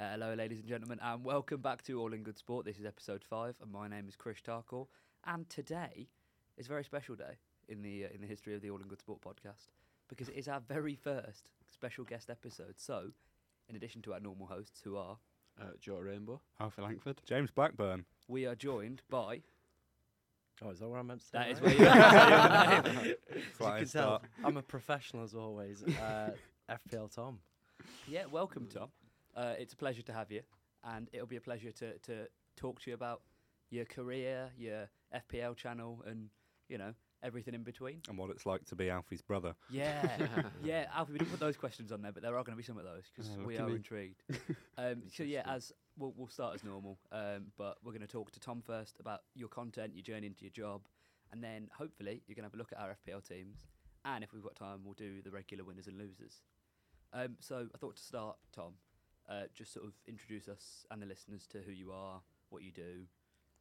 Hello, ladies and gentlemen, and welcome back to All in Good Sport. This is episode five, and my name is Chris Tarkle. And today is a very special day in the uh, in the history of the All in Good Sport podcast because it is our very first special guest episode. So, in addition to our normal hosts, who are Uh, Joe Rainbow. Alfie Langford. James Blackburn. we are joined by Oh, is that where I'm meant to say that is my where you are. As you Flying can tell, start. I'm a professional as always. Uh, FPL Tom. yeah, welcome, Tom. Uh, it's a pleasure to have you, and it'll be a pleasure to to talk to you about your career, your FPL channel, and you know everything in between. And what it's like to be Alfie's brother. Yeah, yeah, Alfie, we didn't put those questions on there, but there are going to be some of those because Oh, we are me. intrigued. Um, so yeah, as we'll, we'll start as normal, um, but we're going to talk to Tom first about your content, your journey into your job, and then hopefully you're going to have a look at our FPL teams, and if we've got time, we'll do the regular winners and losers. Um, so I thought to start, Tom, uh, just sort of introduce us and the listeners to who you are, what you do,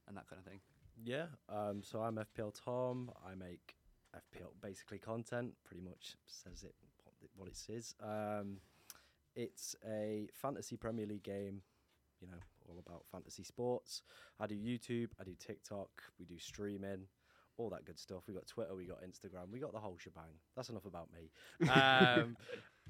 and that kind of thing. Yeah. Um, so I'm FPL Tom. I make FPL basically content. Pretty much says it what, it- what it is. Um, it's a fantasy Premier League game. You know, all about fantasy sports. I do YouTube. I do TikTok. We do streaming. All that good stuff. We got Twitter. We got Instagram. We got the whole shebang. That's enough about me. Um,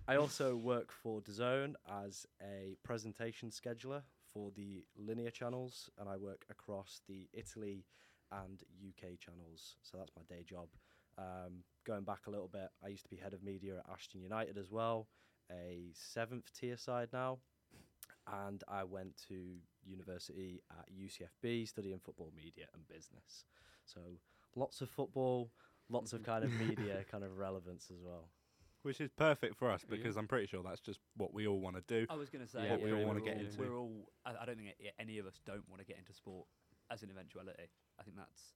I also work for DAZN as a presentation scheduler for the linear channels, and I work across the Italy and UK channels. So that's my day job. Um, going back a little bit, I used to be head of media at Ashton United as well, a seventh tier side now. And I went to university at UCFB studying football media and business. So lots of football, lots of kind of media kind of relevance as well. Which is perfect for us Yeah. because I'm pretty sure that's just what we all want to do. I was going to say Yeah, What we all wanna get into. We're all. I, I don't think any of us don't want to get into sport as an eventuality. I think that's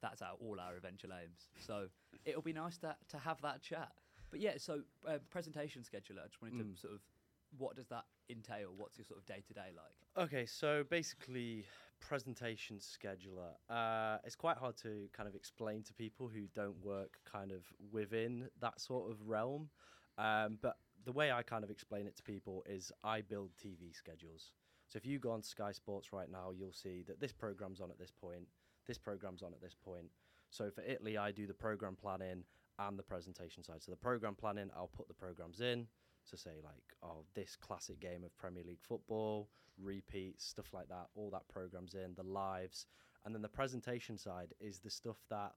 that's our, all our eventual aims. So it'll be nice to to have that chat. But yeah, so uh, presentation scheduler. I just wanted Mm. to sort of. What does that entail? What's your sort of day to day like? Okay, so basically, presentation scheduler. Uh, it's quite hard to kind of explain to people who don't work kind of within that sort of realm. Um, but the way I kind of explain it to people is I build TV schedules. So if you go on Sky Sports right now, you'll see that this program's on at this point, this program's on at this point. So for Italy, I do the program planning and the presentation side. So the program planning, I'll put the programs in. So say like, oh, this classic game of Premier League football, repeats, stuff like that. All that programs in the lives, and then the presentation side is the stuff that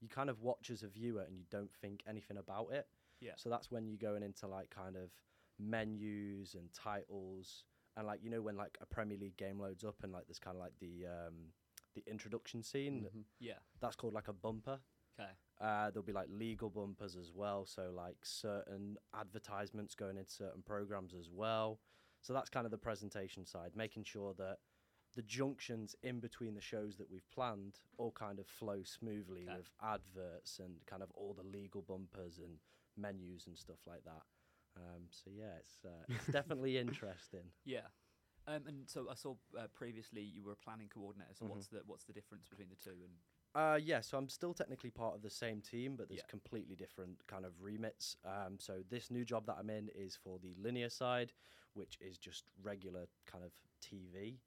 you kind of watch as a viewer and you don't think anything about it. Yeah. So that's when you're going into like kind of menus and titles, and like you know when like a Premier League game loads up and like there's kind of like the um, the introduction scene. Mhm. Yeah. That's called like a bumper. Okay. Uh, there'll be like legal bumpers as well, so like certain advertisements going into certain programs as well. So that's kind of the presentation side, making sure that the junctions in between the shows that we've planned all kind of flow smoothly Okay. with adverts and kind of all the legal bumpers and menus and stuff like that. Um, so yeah, it's uh, it's definitely interesting. Yeah. Um, and so I saw uh, previously you were a planning coordinator. So Mhm. what's the what's the difference between the two? And Uh, yeah, so I'm still technically part of the same team, but there's Yeah. completely different kind of remits. Um, so this new job that I'm in is for the linear side, which is just regular kind of TV.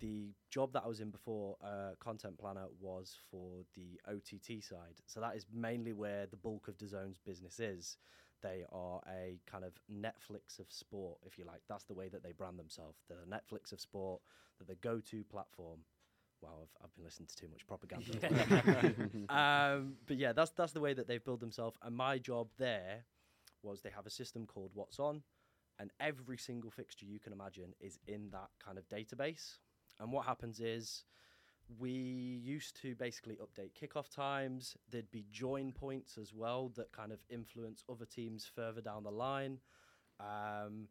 The job that I was in before, uh, content planner, was for the OTT side. So that is mainly where the bulk of DAZN's business is. They are a kind of Netflix of sport, if you like. That's the way that they brand themselves. The Netflix of sport, they're the go-to platform. Wow, I've, I've been listening to too much propaganda. um, but yeah, that's that's the way that they've built themselves. And my job there was they have a system called What's On, and every single fixture you can imagine is in that kind of database. And what happens is we used to basically update kickoff times. There'd be join points as well that kind of influence other teams further down the line. Um,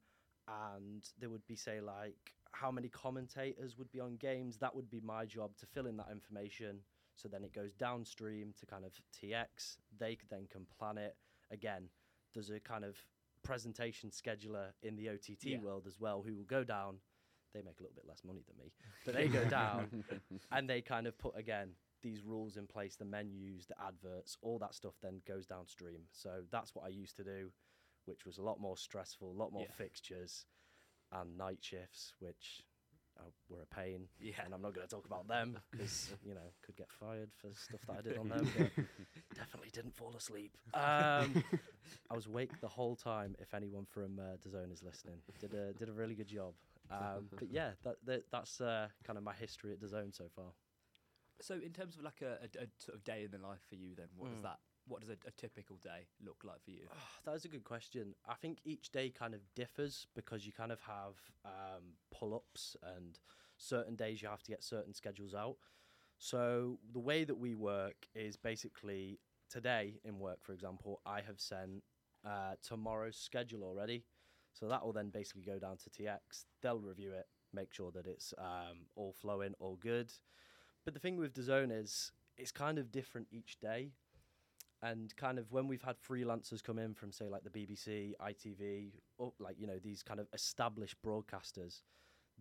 and there would be, say, like how many commentators would be on games. That would be my job to fill in that information. So then it goes downstream to kind of TX. They then can plan it. Again, there's a kind of presentation scheduler in the OTT Yeah. world as well who will go down. They make a little bit less money than me, but they go down and they kind of put again these rules in place the menus the adverts all that stuff then goes downstream so that's what i used to do which was a lot more stressful a lot more Yeah. fixtures and night shifts, which uh, were a pain. Yeah. And I'm not going to talk about them because you know could get fired for stuff that I did on them. Definitely didn't fall asleep. Um, I was awake the whole time. If anyone from uh, DAZN is listening, did a did a really good job. Um, but yeah, that, that that's uh, kind of my history at DAZN so far. So, in terms of like a, a, a sort of day in the life for you, then what does Mm. that? What does a, a typical day look like for you? Oh, that is a good question. I think each day kind of differs because you kind of have um, pull ups and certain days you have to get certain schedules out. So the way that we work is basically today in work, for example, I have sent uh, tomorrow's schedule already. So that will then basically go down to TX. They'll review it, make sure that it's um, all flowing, all good. But the thing with DAZN is it's kind of different each day and kind of when we've had freelancers come in from say like the BBC, ITV, or like you know these kind of established broadcasters,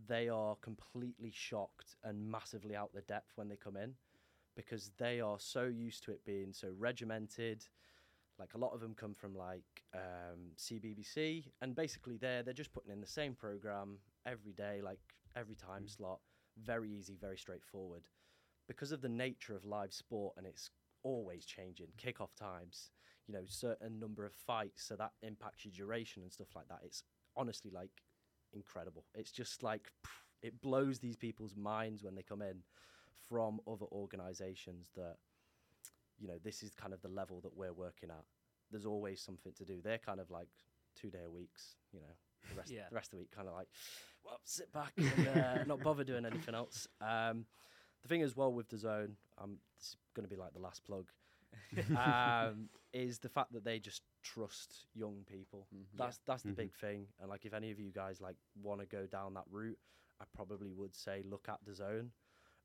they are completely shocked and massively out the depth when they come in because they are so used to it being so regimented. Like a lot of them come from like um, CBBC, and basically they're they're just putting in the same program every day, like every time slot. Very easy, very straightforward. Because of the nature of live sport, and it's always changing. Kickoff times, you know, certain number of fights, so that impacts your duration and stuff like that. It's honestly like incredible. It's just like it blows these people's minds when they come in from other organisations that you know this is kind of the level that we're working at. There's always something to do. They're kind of like two day a weeks, you know. The rest, Yeah. the rest of the week, kind of like, well, sit back and uh, not bother doing anything else. Um, the thing as well with DAZN, um, this is going to be like the last plug, um, is the fact that they just trust young people. That's that's the Mhm. big thing. And like, if any of you guys like want to go down that route, I probably would say look at DAZN,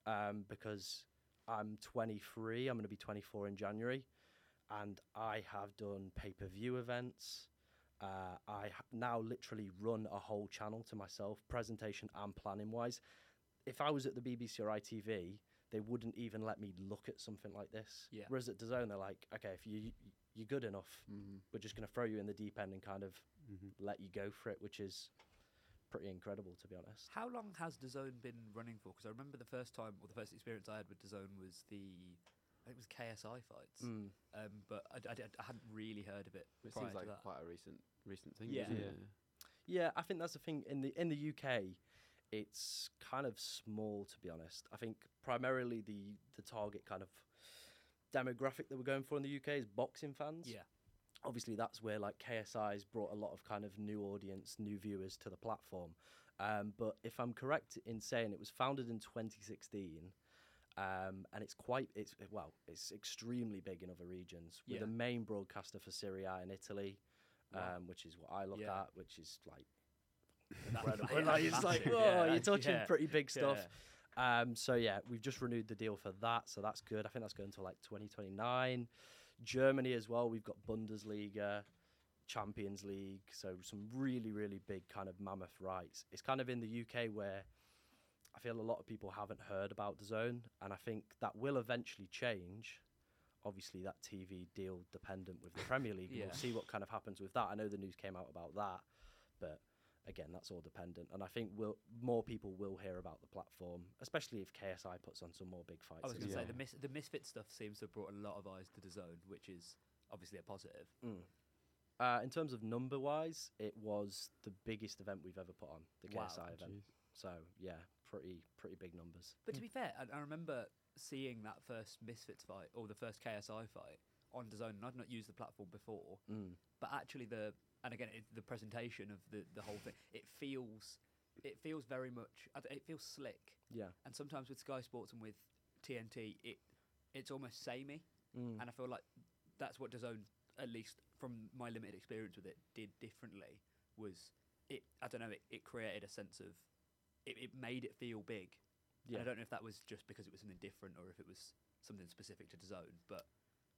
um, because I'm 23. I'm going to be 24 in January, and I have done pay per view events. Uh, I ha- now literally run a whole channel to myself, presentation and planning wise. If I was at the BBC or ITV, they wouldn't even let me look at something like this. Yeah. Whereas at DAZN, they're like, okay, if you you're good enough, we're just going to throw you in the deep end and kind of Mhm. let you go for it, which is pretty incredible to be honest. How long has DAZN been running for? Because I remember the first time, or the first experience I had with DAZN was the, I think it was KSI fights. Mm. Um, but I, I, I hadn't really heard of it It prior seems like to that. quite a recent recent thing. Yeah. doesn't Yeah. it? Yeah, I think that's the thing in the in the UK. It's kind of small, to be honest. I think primarily the the target kind of demographic that we're going for in the UK is boxing fans. Yeah. Obviously, that's where like KSI's brought a lot of kind of new audience, new viewers to the platform. Um, but if I'm correct in saying it was founded in 2016, um, and it's quite it's well, it's extremely big in other regions. We're Yeah. the main broadcaster for Serie A in Italy, Wow. um, which is what I look Yeah. at, which is like incredible. like- like, it's like, oh, yeah, you're touching yeah, pretty big stuff. Um, so yeah, we've just renewed the deal for that, so that's good. I think that's going to like 2029. Germany as well. We've got Bundesliga, Champions League, so some really really big kind of mammoth rights. It's kind of in the UK where I feel a lot of people haven't heard about DAZN, and I think that will eventually change. Obviously, that TV deal dependent with the Premier League. Yeah. We'll see what kind of happens with that. I know the news came out about that, but again, that's all dependent. And I think we'll, more people will hear about the platform, especially if KSI puts on some more big fights. I was going to well. say the mis- the misfit stuff seems to have brought a lot of eyes to DAZN, which is obviously a positive. Mm. Uh, in terms of number wise, it was the biggest event we've ever put on, the Wow. KSI event. So yeah, pretty pretty big numbers. But to be fair, I, I remember seeing that first Misfits fight or the first KSI fight on DAZN, and I'd not used the platform before. Mm. But actually, the and again, it, the presentation of the the whole thing, it feels it feels very much. It feels slick, Yeah. and sometimes with Sky Sports and with TNT, it it's almost samey, Mm. and I feel like that's what DAZN, at least from my limited experience with it, did differently. Was it? I don't know. It, it created a sense of. It, it made it feel big. And yeah. I don't know if that was just because it was something different or if it was something specific to zone, but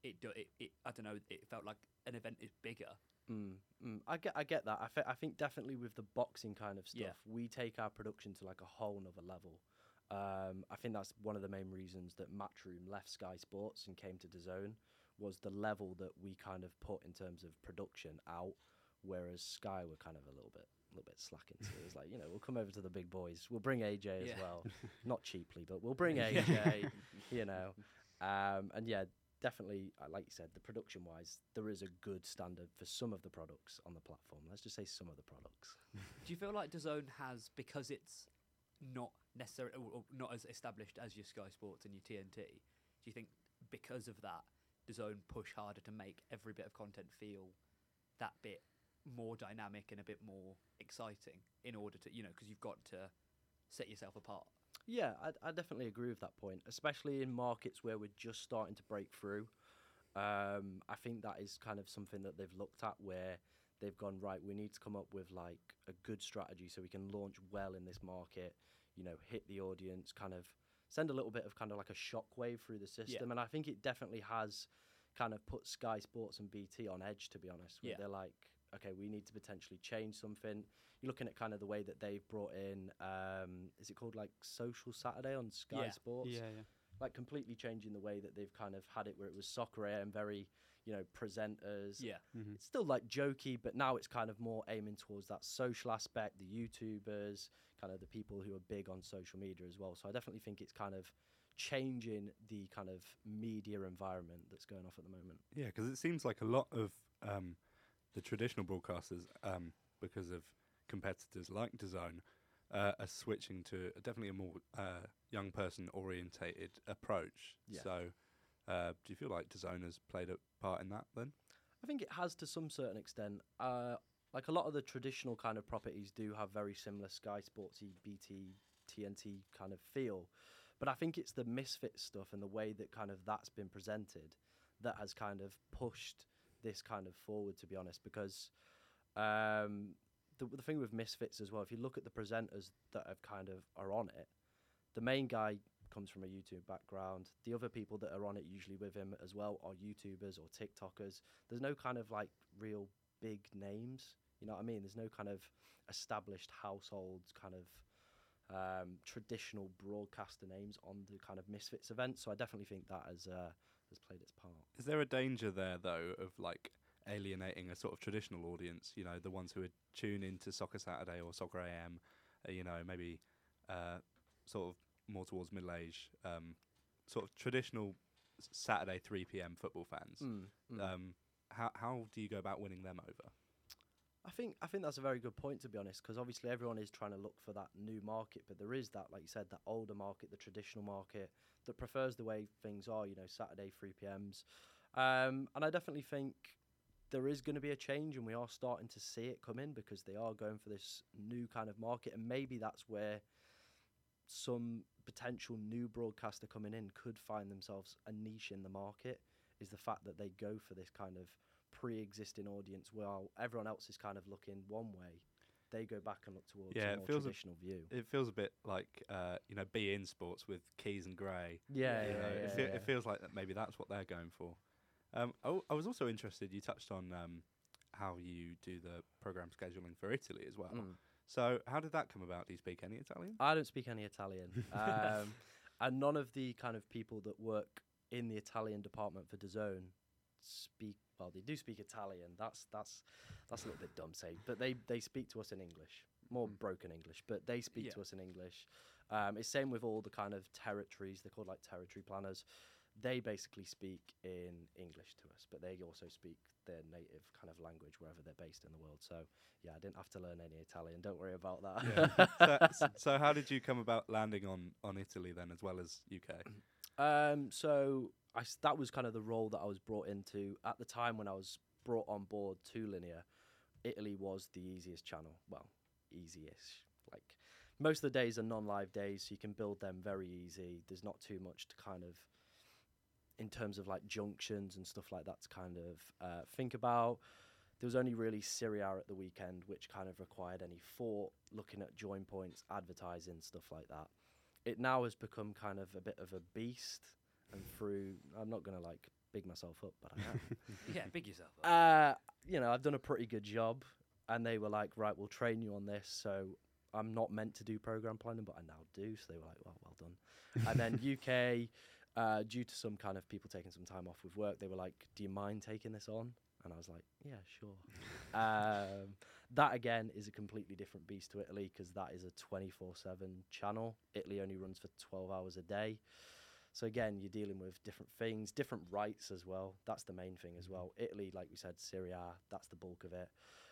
it, do, it, it I don't know. It felt like an event is bigger. Mm, mm. I get, I get that. I, fe- I think definitely with the boxing kind of stuff, Yeah. we take our production to like a whole nother level. Um, I think that's one of the main reasons that Matchroom left Sky Sports and came to DAZN was the level that we kind of put in terms of production out, whereas Sky were kind of a little bit a little bit slacking. So it was like, you know, we'll come over to the big boys. We'll bring AJ as Yeah. well, not cheaply, but we'll bring AJ. you know, um, and yeah, definitely, uh, like you said, the production wise, there is a good standard for some of the products on the platform. Let's just say some of the products. Do you feel like DAZN has because it's not necessarily not as established as your Sky Sports and your TNT? Do you think because of that, DAZN push harder to make every bit of content feel that bit more dynamic and a bit more exciting in order to you know because you've got to set yourself apart? Yeah, I, I definitely agree with that point, especially in markets where we're just starting to break through. Um, I think that is kind of something that they've looked at where they've gone right. We need to come up with like a good strategy so we can launch well in this market. You know, hit the audience, kind of send a little bit of kind of like a shockwave through the system, and I think it definitely has kind of put Sky Sports and BT on edge. To be honest, Yeah. they're like, okay, we need to potentially change something. You're looking at kind of the way that they've brought in, um, is it called like Soccer Saturday on Sky Yeah. Sports? Yeah, yeah. Like completely changing the way that they've kind of had it, where it was soccer and very, you know, presenters. Yeah, Mhm. It's still like jokey, but now it's kind of more aiming towards that social aspect, the YouTubers, kind of the people who are big on social media as well. So I definitely think it's kind of changing the kind of media environment that's going off at the moment. Yeah, because it seems like a lot of um, the traditional broadcasters, um, because of competitors like DAZN, uh, are switching to definitely a more uh, young person orientated approach. Yeah. So, uh, do you feel like DAZN has played a part in that then? I think it has to some certain extent. Uh, like a lot of the traditional kind of properties do have very similar Sky Sportsy, BT, TNT kind of feel, but I think it's the misfit stuff and the way that kind of that's been presented that has kind of pushed this kind of forward. To be honest, because um, the the thing with misfits as well, if you look at the presenters that have kind of are on it, the main guy comes from a YouTube background. The other people that are on it usually with him as well are YouTubers or TikTokers. There's no kind of like real big names. You know what I mean? There's no kind of established household kind of um, traditional broadcaster names on the kind of Misfits event. So I definitely think that has uh, has played its part. Is there a danger there though of like alienating a sort of traditional audience? You know, the ones who would tune into Soccer Saturday or Soccer AM. Uh, you know, maybe uh, sort of more towards middle age, um, sort of traditional Saturday three p.m. football fans. Mm, mm. Um, how how do you go about winning them over? I think I think that's a very good point to be honest, because obviously everyone is trying to look for that new market, but there is that, like you said, that older market, the traditional market that prefers the way things are. You know, Saturday three PMs, um, and I definitely think there is going to be a change, and we are starting to see it come in because they are going for this new kind of market, and maybe that's where some potential new broadcaster coming in could find themselves a niche in the market. Is the fact that they go for this kind of pre-existing audience while everyone else is kind of looking one way they go back and look towards Yeah, a it more feels a- traditional view It feels a bit like uh, you know, beIN Sports with Keys and Gray. yeah yeah, yeah, it, fe- yeah. it feels like that maybe that's what they're going for. Um, I was also interested. You touched on um, how you do the program scheduling for Italy as well. Mm. So, how did that come about? Do you speak any Italian? I don't speak any Italian um, and none of the kind of people that work in the Italian department for DAZN speak well they do speak Italian that's that's that's a little bit dumb say but they they speak to us in English more Mm. broken English but they speak Yeah. to us in English um, it's same with all the kind of territories they're called like territory planners they basically speak in English to us but they also speak their native kind of language wherever they're based in the world so yeah I didn't have to learn any Italian don't worry about that Yeah. so, so, how did you come about landing on on Italy then, as well as UK? Um, so I that was kind of the role that I was brought into at the time when I was brought on board to Linear. Italy was the easiest channel. Well, easiest. Like most of the days are non-live days, so you can build them very easy. There's not too much to kind of, in terms of like junctions and stuff like that, to kind of uh, think about. There was only really Serie A at the weekend, which kind of required any thought, looking at join points, advertising, stuff like that. It now has become kind of a bit of a beast, and through I'm not gonna like big myself up, but I am. yeah, big yourself. Up. uh, you know, I've done a pretty good job, and they were like, right, we'll train you on this. So I'm not meant to do program planning, but I now do. So they were like, well, well done. And then UK, uh, due to some kind of people taking some time off with work, they were like, do you mind taking this on? And I was like, yeah, sure. um, That again is a completely different beast to Italy because that is a 24 7 channel. Italy only runs for 12 hours a day. So again, you're dealing with different things, different rights as well. That's the main thing as mm-hmm. well. Italy, like we said, Serie A, that's the bulk of it.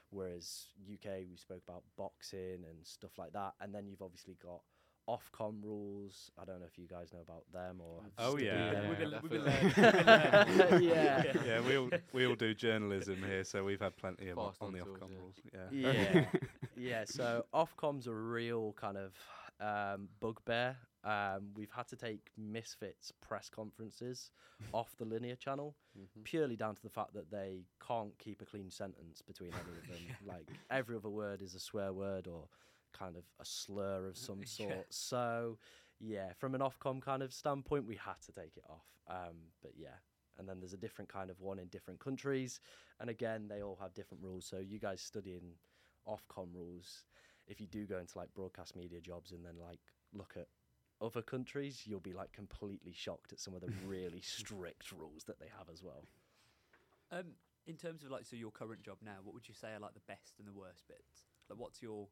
Whereas UK, we spoke about boxing and stuff like that. And then you've obviously got Ofcom rules. I don't know if you guys know about them or. Oh, studied yeah. them. We've been, we've been definitely. learning. We've been learning. yeah. yeah, we all we all do journalism here, so we've had plenty of Passed on on the to us, Ofcom yeah. rules. Yeah. Yeah, yeah. So Ofcom's a real kind of um, bugbear. Um, we've had to take Misfits press conferences off the linear channel Mhm. purely down to the fact that they can't keep a clean sentence between any of them. Like every other word is a swear word or kind of a slur of some Yeah. sort. So yeah, from an Ofcom kind of standpoint, we had to take it off. Um, but yeah. And then there's a different kind of one in different countries. And again, they all have different rules. So you guys studying Ofcom rules, if you do go into like broadcast media jobs and then like look at other countries, you'll be like completely shocked at some of the really strict rules that they have as well. Um, in terms of like, so your current job now, what would you say are like the best and the worst bits? Like, what's your,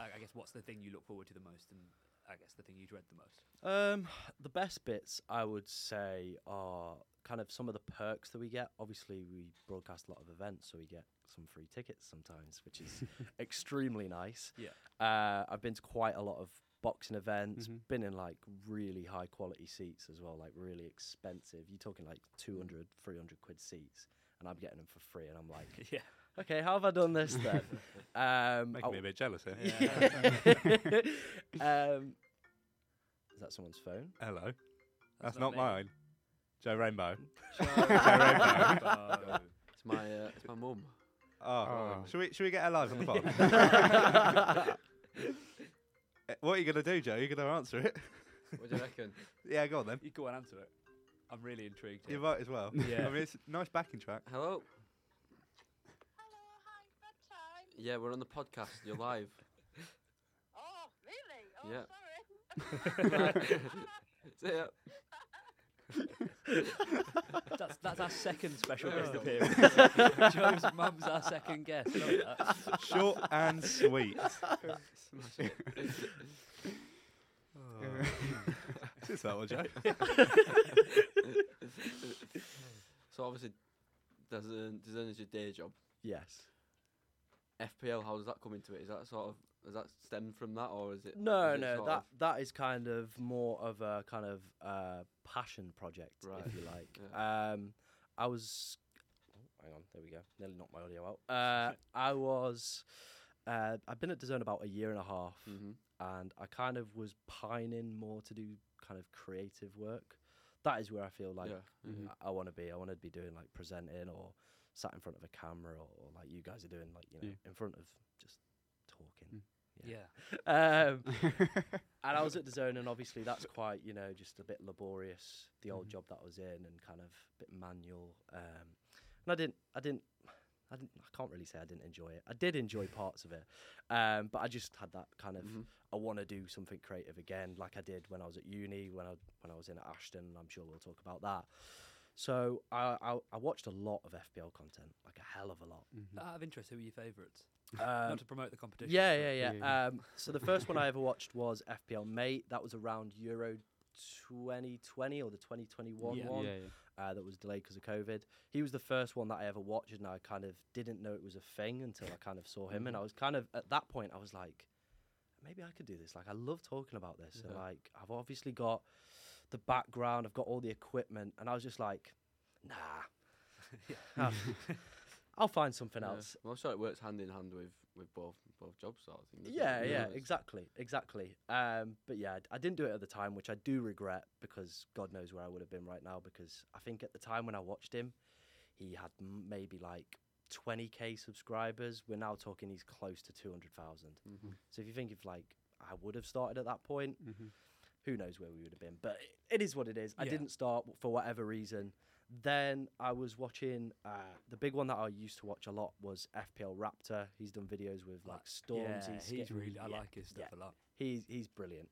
I, I guess, what's the thing you look forward to the most, and I guess the thing you dread the most? Um, the best bits I would say are kind of some of the perks that we get. Obviously, we broadcast a lot of events, so we get some free tickets sometimes, which is extremely nice. Yeah. Uh, I've been to quite a lot of boxing events, Mhm. been in like really high quality seats as well, like really expensive. You're talking like 200, 300 quid seats, and I'm getting them for free, and I'm like, yeah. Okay, how have I done this then? um, Making me I- a bit jealous here. um, is that someone's phone? Hello. That's, not not me. mine. Joe Rainbow. Rainbow. It's my uh, it's my mum. Oh, Oh. should we should we get her live on the pod? Eh, what are you gonna do, Joe? Are you gonna answer it? What do you reckon? yeah, go on then. you go and answer it. I'm really intrigued. You here. might as well. Yeah. I mean, it's a nice backing track. Hello. Hello, Yeah, we're on the podcast. You're live. Oh, really? Oh, Yeah. sorry. See ya. That's that's our second special guest Oh. appearance. Joe's mum's our second guest. Love that. Short and sweet. Smash it. Is this that one, Joe? so obviously, there's a, there's your day job. yes. FPL, how does that come into it? Is that sort of does that stemmed from that, or is it? No, is it no, that of- that is kind of more of a kind of uh, passion project, Right, if you like. yeah. Um, I was, oh, hang on, there we go. Nearly knocked my audio out. Uh, I was, uh, I've been at DAZN about a year and a half, Mhm. and I kind of was pining more to do kind of creative work. That is where I feel like yeah. mhm. I, want to be. I want to be doing like presenting or sat in front of a camera or, or like you guys are doing, like you know, Yeah. in front of just talking. Yeah. Um, and I was at DAZN, and obviously that's quite, you know, just a bit laborious. The old Mhm. job that I was in, and kind of a bit manual. Um, and I didn't, I didn't, I didn't, I can't really say I didn't enjoy it. I did enjoy parts of it, um, but I just had that kind of, Mhm. I want to do something creative again, like I did when I was at uni, when I when I was in Ashton. I'm sure we'll talk about that. So I, I I watched a lot of FPL content, like a hell of a lot. Mhm. Out of interest, who are your favourites? Um, Not to promote the competition. yeah, yeah, yeah. Yeah, yeah. Um, so the first one I ever watched was FPL Mate. That was around Euro 2020 or the 2021 Yeah. one yeah, yeah. uh, that was delayed because of COVID. He was the first one that I ever watched, and I kind of didn't know it was a thing until I kind of saw him. And I was kind of at that point, I was like, maybe I could do this. Like, I love talking about this, and like, I've obviously got the background, I've got all the equipment, and I was just like, nah, I'll, find something Yeah. else. Well, I'm sure it works hand in hand with with both both jobs sort of thing. it? Yeah, yeah, exactly, exactly. Um, but yeah, I didn't do it at the time, which I do regret because God knows where I would have been right now. Because I think at the time when I watched him, he had m- maybe like 20k subscribers. We're now talking he's close to 200,000. Mhm. So if you think if like I would have started at that point, Mhm. Who knows where we would have been. But it is what it is. I Yeah. didn't start for whatever reason. Then I was watching uh, the big one that I used to watch a lot was FPL Raptor. He's done videos with like Storms. Yeah, he's, really. I yeah, like his stuff yeah. a lot. He's he's brilliant.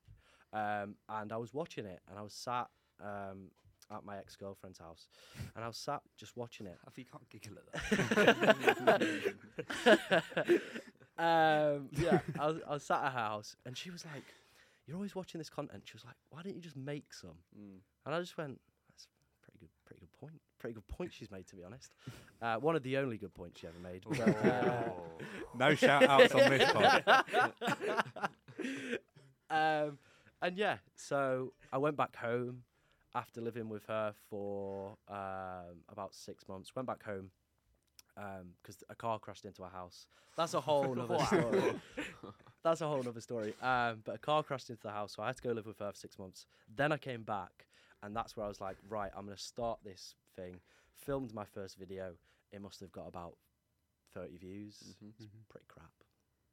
Um, and I was watching it, and I was sat um, at my ex girlfriend's house, and I was sat just watching it. If you can't giggle at that. um, yeah, I was, I was sat at her house, and she was like, "You're always watching this content." She was like, "Why don't you just make some?" Mm. And I just went, "That's a pretty good, pretty good point. Pretty good point she's made, to be honest. Uh, one of the only good points she ever made." But, uh, No shout outs on this pod. um, and yeah, so I went back home after living with her for um, about six months. Went back home because a car crashed into our house. That's a whole other story. That's a whole nother story. Um, but a car crashed into the house, so I had to go live with her for six months. Then I came back, and that's where I was like, right, I'm going to start this thing. Filmed my first video. It must have got about 30 views. Mhm. It's pretty crap.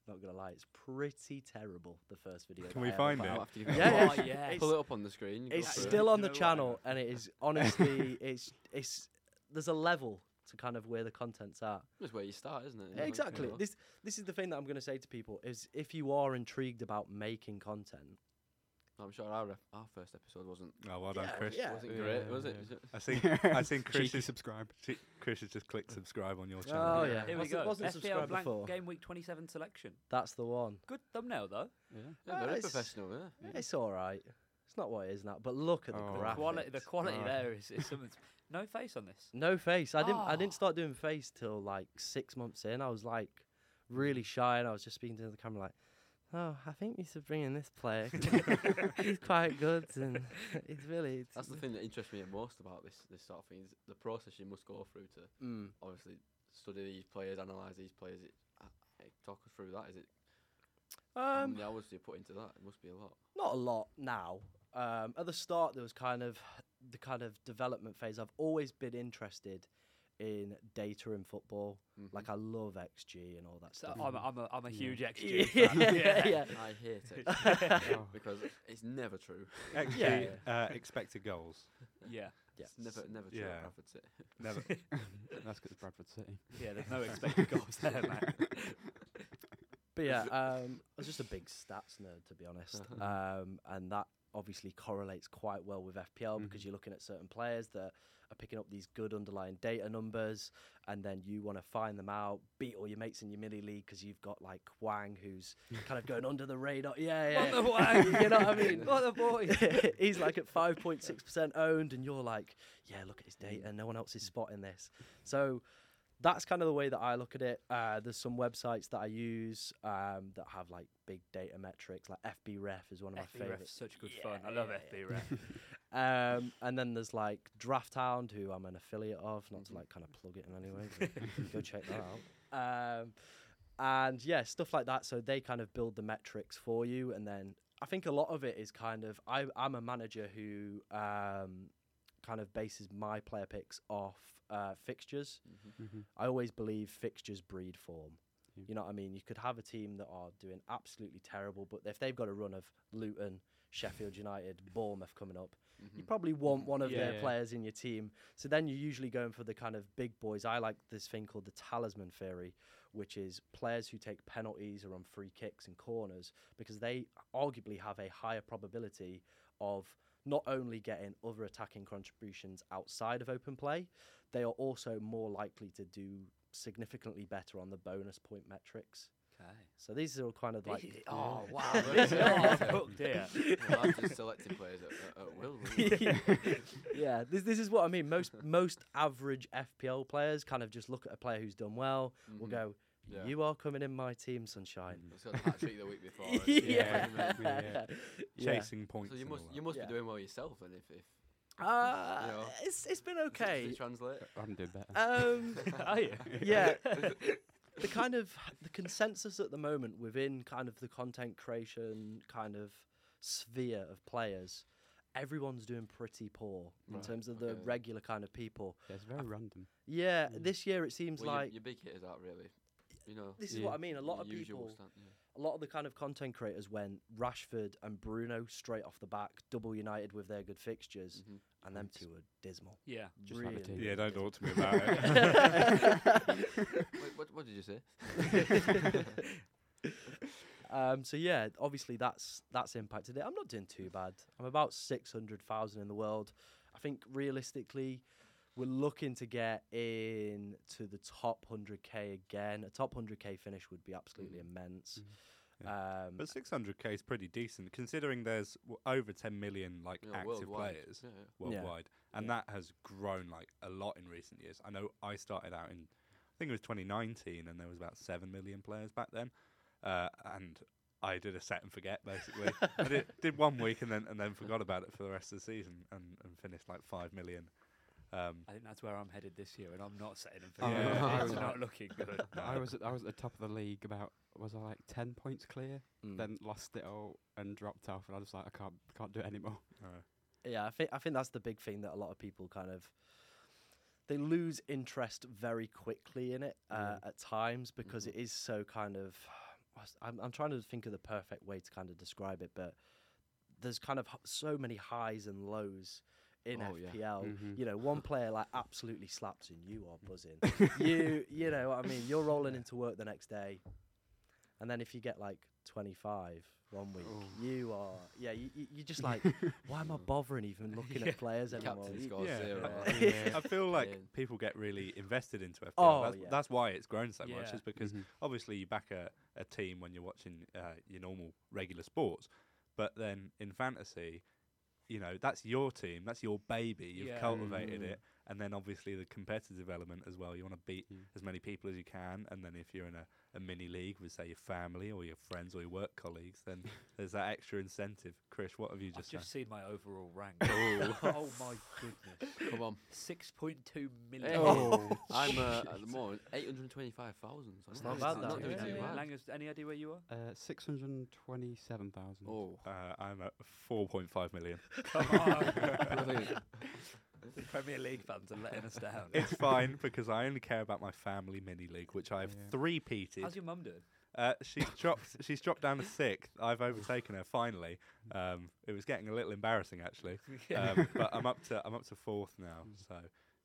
Not gonna lie, it's pretty terrible. The first video. Can we I find put it? out. After you Yeah, yeah, Oh, yeah. Pull it up on the screen. It's through it. still on the No way. channel, and it is honestly, it's it's there's a level to kind of where the content's at. It's where you start, isn't it? You know, exactly. you. This this is the thing that I'm going to say to people is if you are intrigued about making content, I'm sure our, our first episode wasn't Oh, well done, Yeah, Chris. yeah. wasn't great, was it? yeah. I think I think Chris Cheeky is, subscribe. Chris has just clicked subscribe on your channel. oh Yeah. yeah, Here we wasn't, go. wasn't FPL subscribed blank before. game week 27 selection. That's the one. Good thumbnail though. Yeah. Yeah, Ah, very it's- professional, yeah. It's all right. It's not what it is now, but look at the Oh. graphics. Quality, the quality Right. there is, is something. No face on this. No face. I didn't. I Oh. didn't start doing face till like six months in. I was like really shy, and I was just speaking to the camera like, "Oh, I think you should bring in this player. he's quite good, and it's really." It's That's the thing that interests me the most about this this sort of thing is the process you must go through to Mm. obviously study these players, analyze these players. It, uh, uh, talk us through that. Is it how Um, many hours do you put into that? It must be a lot. not a lot now. Um, at the start, there was kind of the kind of development phase. I've always been interested in data in football. Mhm. Like I love XG and all that So stuff. I'm, a, I'm, a, I'm a Yeah. huge XG. yeah, fan. yeah. I hate it Oh. because it's never true. XG, Yeah. uh, expected goals. yeah. Yeah. It's never never true. Yeah. at Bradford City. Never. That's because Bradford City. Yeah, there's no expected goals there, man. But yeah, um, I was just a big stats nerd to be honest, um, and that obviously correlates quite well with FPL because Mhm. you're looking at certain players that are picking up these good underlying data numbers, and then you want to find them out, beat all your mates in your mini league because you've got like Wang who's kind of going under the radar. Yeah, yeah. What the Wang? you know what I mean? What the boy? He's like at 5.6% owned, and you're like, yeah, look at his data. No one else is spotting this. So that's kind of the way that I look at it. Uh, there's some websites that I use um, that have like big data metrics, like FBref is one of my Ref's favorites. such good fun. I love Yeah. FB Ref. Um, and then there's like Draft Hound, who I'm an affiliate of, not Mm-hmm. to like kind of plug it in any way. go check that out. Um, and yeah, stuff like that. So they kind of build the metrics for you, and then I think a lot of it is kind of I, I'm a manager who um, kind of bases my player picks off uh, fixtures. Mhm. Mhm. I always believe fixtures breed form. Yeah. You know what I mean? You could have a team that are doing absolutely terrible, but if they've got a run of Luton, Sheffield United, Bournemouth coming up, you Mhm. probably want one of Yeah, their yeah. players in your team. So then you're usually going for the kind of big boys. I like this thing called the talisman theory, which is players who take penalties or on free kicks and corners because they arguably have a higher probability of not only getting other attacking contributions outside of open play, they are also more likely to do significantly better on the bonus point metrics. Okay. So these are all kind of like oh wow, Yeah. this is all cooked here. Well, I'm just selecting players at, at, at will. really. yeah, this this is what I mean. Most most average FPL players kind of just look at a player who's done well. Will Mhm. go, Yeah. "You are coming in my team, sunshine." It's got a hat trick the week before. yeah, yeah. Yeah. Chasing points. So you and must all you must Yeah. be doing well yourself then if if Uh, You know. it's it's been okay. Does it translate? I'm doing better. Um, Are you? yeah. the kind of the consensus at the moment within kind of the content creation kind of sphere of players, everyone's doing pretty poor in Right, terms of the okay. regular kind of people. Yeah, it's very random. Yeah, Mm. this year it seems Well, your- like your, big hitters aren't really. You know. this is Yeah. what I mean. A lot your of usual people, stand- yeah. A lot of the kind of content creators went Rashford and Bruno straight off the back, double united with their good fixtures, Mhm. and them Thanks. two were dismal. Yeah. Just have a Really, team. Yeah, don't dismal. talk to me about it. Wait, what, what did you say? Um, so yeah, obviously that's that's impacted it. I'm not doing too bad. I'm about six hundred thousand in the world. I think realistically, we're looking to get in to the top 100k again. A top 100k finish would be absolutely Mhm. immense. Mm. Um, But 600k is pretty decent considering there's over 10 million like Yeah, active worldwide. players Yeah, yeah. Yeah. worldwide, and Yeah. that has grown like a lot in recent years. I know I started out in, I think it was 2019, and there was about seven million players back then, uh, and I did a set and forget basically. I did, did one week and then and then forgot about it for the rest of the season and, and finished like five million. Um, I think that's where I'm headed this year, and I'm not setting them for Yeah, yeah, I It's was- not looking good. I was at, I was at the top of the league about was I like ten points clear, mm. then lost it all and dropped off, and I was like I can't can't do it anymore. uh, Yeah, I think I think that's the big thing that a lot of people kind of they lose interest very quickly in it uh, at times because Mhm. it is so kind of. I'm I'm trying to think of the perfect way to kind of describe it, but there's kind of h- so many highs and lows in Oh, yeah. FPL. Mhm. You know, one player like absolutely slaps and you are buzzing. you you know what I mean. You're rolling into work the next day, and then if you get like 25 one week, Oh. you are yeah. You you you're just like, why am I bothering even looking at players anymore? Captain You- scores yeah. zero. Yeah. I feel like Yeah. people get really invested into FPL. Oh, that's, yeah. that's why it's grown so much. Yeah. Is because Mhm. obviously you back a, a team when you're watching uh, your normal regular sports, but then in fantasy, you know that's your team, that's your baby. You've Yeah. cultivated Mm. it, and then obviously the competitive element as well. You want to beat Mm. as many people as you can, and then if you're in a, a mini league with say your family or your friends or your work colleagues, then there's that extra incentive. Chris, what have you just? I've just, just said? seen my overall rank. Oh. oh my goodness, Come on. six point two million. Oh, I'm uh, at the moment 825,000. so It's I'm not bad, not doing Yeah, too bad. Langus, any idea where you are? uh, six hundred and twenty-seven thousand. Oh, Uh, I'm at 4.5 million. Come on. Brilliant. the Premier League fans are letting us down. It's fine because I only care about my family mini league, which I have Yeah. three peated. How's your mum doing? Uh, she's dropped. She's dropped down to sixth. I've overtaken her finally. Um, it was getting a little embarrassing actually, um, but I'm up to I'm up to fourth now. So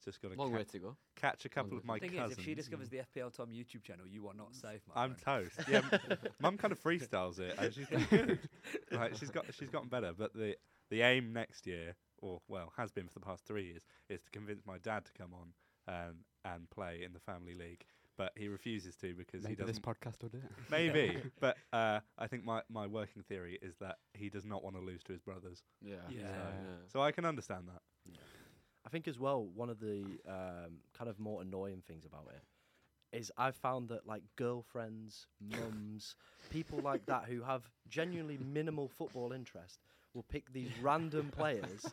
just got to Long ca- way to go. catch a couple Long of my thing cousins. is, if she discovers the FPL Tom YouTube channel, you are not safe, my I'm friend. toast. Yeah, mum kind of freestyles it, and she's good. Like she's got she's gotten better. But the the aim next year, or well, has been for the past three years, is to convince my dad to come on um, and play in the family league. But he refuses to because Maybe he doesn't. This podcast will do it. Maybe, but uh, I think my, my working theory is that he does not want to lose to his brothers. Yeah. Yeah. yeah. So I can understand that. I think as well one of the um, kind of more annoying things about it is I've found that like girlfriends, mums, people like that who have genuinely minimal football interest will pick these random players.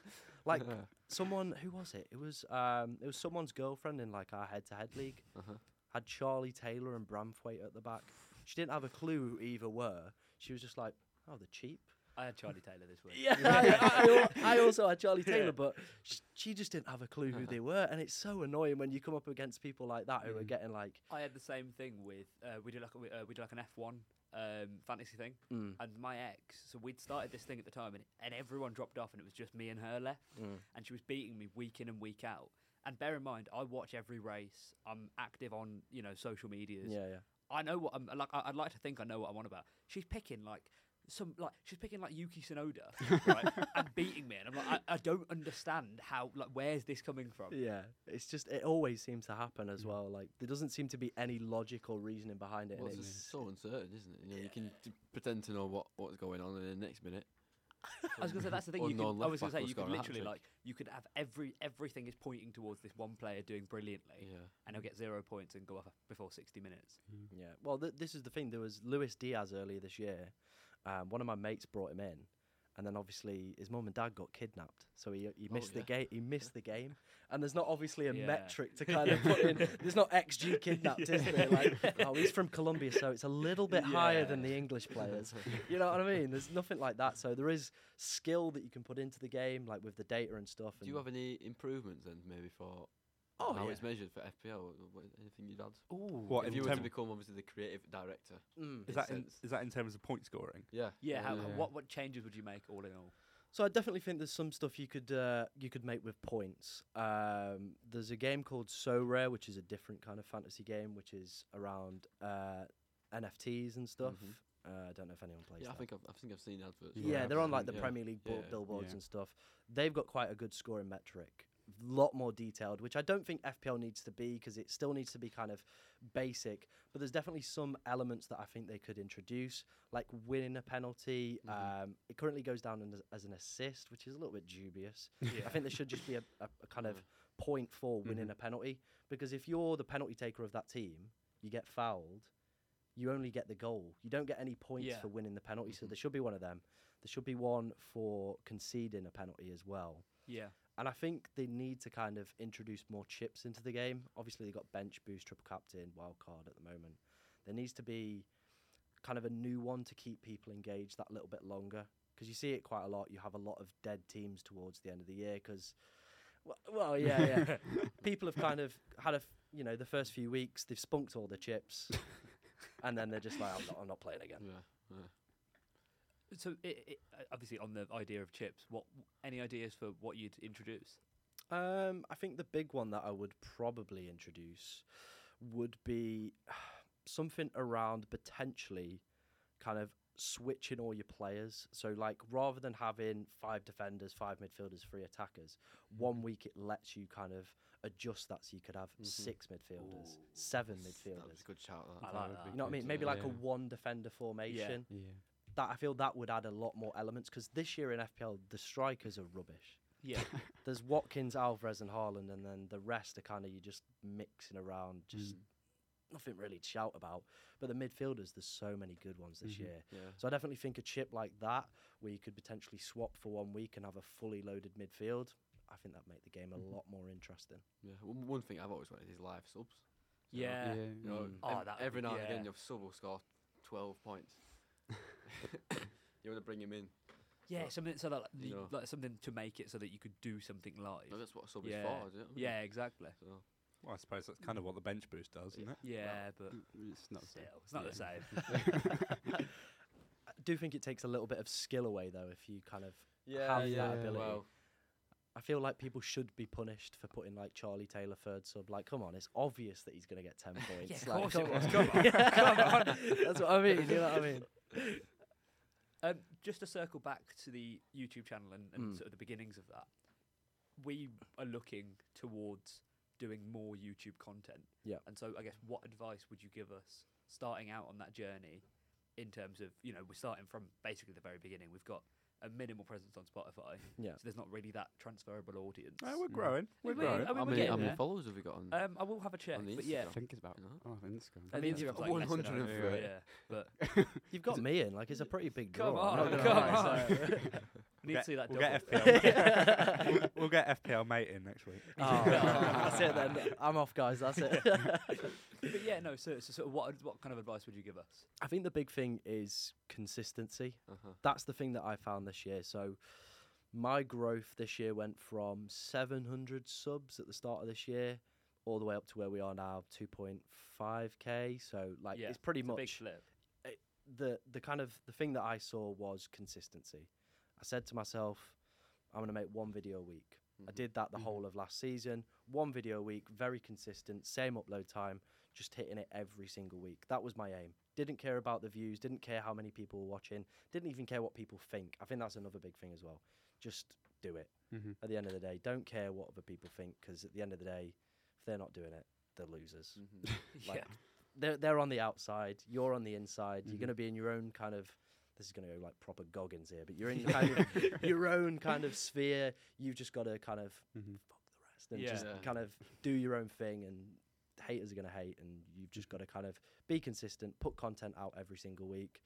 Like someone who was it? It was um, it was someone's girlfriend in like our head-to-head league. Uh-huh. Had Charlie Taylor and Branthwaite at the back. She didn't have a clue who either were. She was just like, "Oh, they're cheap." I had Charlie Taylor this week. Yeah, I, I, I also had Charlie Yeah. Taylor, but sh- she just didn't have a clue who they were, and it's so annoying when you come up against people like that who are Mm. getting like, I had the same thing with uh, we did like a, uh, we did like an F1 um, fantasy thing, mm, and my ex. So we'd started this thing at the time, and, and everyone dropped off, and it was just me and her left, mm. and she was beating me week in and week out. And bear in mind, I watch every race. I'm active on you know social medias. yeah, yeah. I know what I'm like. I'd like to think I know what I'm on about. She's picking like some like she's picking like Yuki Tsunoda, right, and beating me, and I'm like, I, I don't understand how like where's this coming from? Yeah, it's just it always seems to happen as mm. well. Like there doesn't seem to be any logical reasoning behind it. Well, and it's it's, so uncertain, isn't it? You know, you can d- pretend to know what, what's going on, and then the next minute, I was gonna say that's the thing. You Unknown could, I was gonna say you could literally like you could have every everything is pointing towards this one player doing brilliantly, yeah. and he'll get zero points and go off before 60 minutes. Mm. yeah. Well, th- this is the thing. There was Luis Diaz earlier this year. Um, one of my mates brought him in, and then obviously his mum and dad got kidnapped, so he he Oh, missed the game. He missed the game, and there's not obviously a Yeah. metric to kind of put in. There's not XG kidnapped, is there? Like, oh, he's from Colombia, so it's a little bit higher than the English players. You know what I mean? There's nothing like that. So there is skill that you can put into the game, like with the data and stuff. Do you have any improvements then, maybe for Oh, how yeah. it's measured for FPL? Wh- wh- Anything you'd add? Ooh. What if in you were to become obviously the creative director. Mm. Is in that in, is that in terms of point scoring? Yeah. Yeah. How, Yeah. What what changes would you make all in all? So I definitely think there's some stuff you could uh, you could make with points. Um, there's a game called Sorare, which is a different kind of fantasy game, which is around uh, NFTs and stuff. Mhm. Uh, I don't know if anyone plays Yeah, I think I've, I think I've seen adverts. yeah, Yeah, they're on like the yeah. Premier League Yeah. billboards Yeah. and stuff. They've got quite a good scoring metric. Lot more detailed, which I don't think FPL needs to be because it still needs to be kind of basic. But there's definitely some elements that I think they could introduce, like winning a penalty. Mhm. Um, it currently goes down as, as an assist, which is a little bit dubious. Yeah. I think there should just be a, a, a kind of point for winning Mhm. a penalty because if you're the penalty taker of that team, you get fouled, you only get the goal. You don't get any points Yeah. for winning the penalty. So Mhm. there should be one of them. There should be one for conceding a penalty as well. yeah. And I think they need to kind of introduce more chips into the game. Obviously, they've got bench boost, triple captain, wild card at the moment. There needs to be kind of a new one to keep people engaged that little bit longer. Because you see it quite a lot. You have a lot of dead teams towards the end of the year. Because, well, well, yeah, yeah. people have kind of had a, you know, the first few weeks they've spunked all the chips, and then they're just like, I'm not, I'm not playing again. Yeah. yeah. So it, it, obviously on the idea of chips, what any ideas for what you'd introduce? Um, I think the big one that I would probably introduce would be something around potentially kind of switching all your players. So, like, rather than having five defenders, five midfielders, three attackers, one week it lets you kind of adjust that so you could have Mhm. six midfielders, Ooh. seven midfielders. was midfielders. a good shout. That. I That like that. You know what I mean? Maybe like a one defender formation. Yeah. That I feel that would add a lot more elements because this year in FPL the strikers are rubbish. Yeah. There's Watkins, Alvarez, and Haaland, and then the rest are kind of you just mixing around, just Mm. nothing really to shout about. But the midfielders, there's so many good ones this Mhm. year. Yeah. So I definitely think a chip like that, where you could potentially swap for one week and have a fully loaded midfield, I think that'd make the game a Mhm. lot more interesting. Yeah. One, one thing I've always wanted is live subs. You know, Yeah. Yeah. You know, Mm. Oh, ev- that would every be- now and yeah. again your sub will score twelve points. you want to bring him in. Yeah, But, something so that like, you know. like something to make it so that you could do something live. No, that's what a sub Yeah. is for, is it? Yeah, exactly. So, Well, I suppose that's kind of what the bench boost does, isn't it? Yeah, but Mm, It's not the still, same. it's not the same. I do think it takes a little bit of skill away though if you kind of yeah, have yeah, that ability. Well, I feel like people should be punished for putting like Charlie Taylor third sub. Like, come on, it's obvious that he's going to get ten points. Yeah, of like, course it was, come on, come on. That's what I mean. You know what I mean? Um, just to circle back to the YouTube channel and, and Mm. sort of the beginnings of that, we are looking towards doing more YouTube content. Yeah. And so, I guess, what advice would you give us starting out on that journey? In terms of, you know, we're starting from basically the very beginning. We've got a minimal presence on Spotify, Yeah. so there's not really that transferable audience. Oh, we're Mm. growing. We're We- we- growing. I mean, how we're many, how many there. followers have we got on? Um, I will have a check, On the but yeah, I think it's about You know? oh Instagram. and the the Instagram's like less than 103. that, yeah, but You've got me in. Like, it's a pretty big Come draw. I'm on, not gonna come lie, on. so- we need to see that we'll double. get FPL. we'll, we'll get FPL mate in next week. Oh, that's it then. I'm off, guys. That's it. But yeah, no. So, so sort of what what kind of advice would you give us? I think the big thing is consistency. Uh-huh. That's the thing that I found this year. So my growth this year went from 700 subs at the start of this year all the way up to where we are now 2.5k so like Yeah, it's pretty It's a big much flip. the the kind of the thing that I saw was consistency. I said to myself, I'm going to make one video a week. I Mhm. did that the Mhm. whole of last season. One video a week, very consistent, same upload time, just hitting it every single week. That was my aim. Didn't care about the views, didn't care how many people were watching, didn't even care what people think. I think that's another big thing as well. Just do it. Mm-hmm. At the end of the day, don't care what other people think because at the end of the day, if they're not doing it, they're losers. Mhm. Like, yeah. they're they're on the outside. You're on the inside. You're Mhm. going to be in your own kind of. This is going to go like proper Goggins here, but you're in kind of your own kind of sphere. You've just got to kind of Mm-hmm. fuck the rest and Yeah. just Yeah. kind of do your own thing. And haters are going to hate, and you've just got to kind of be consistent, put content out every single week.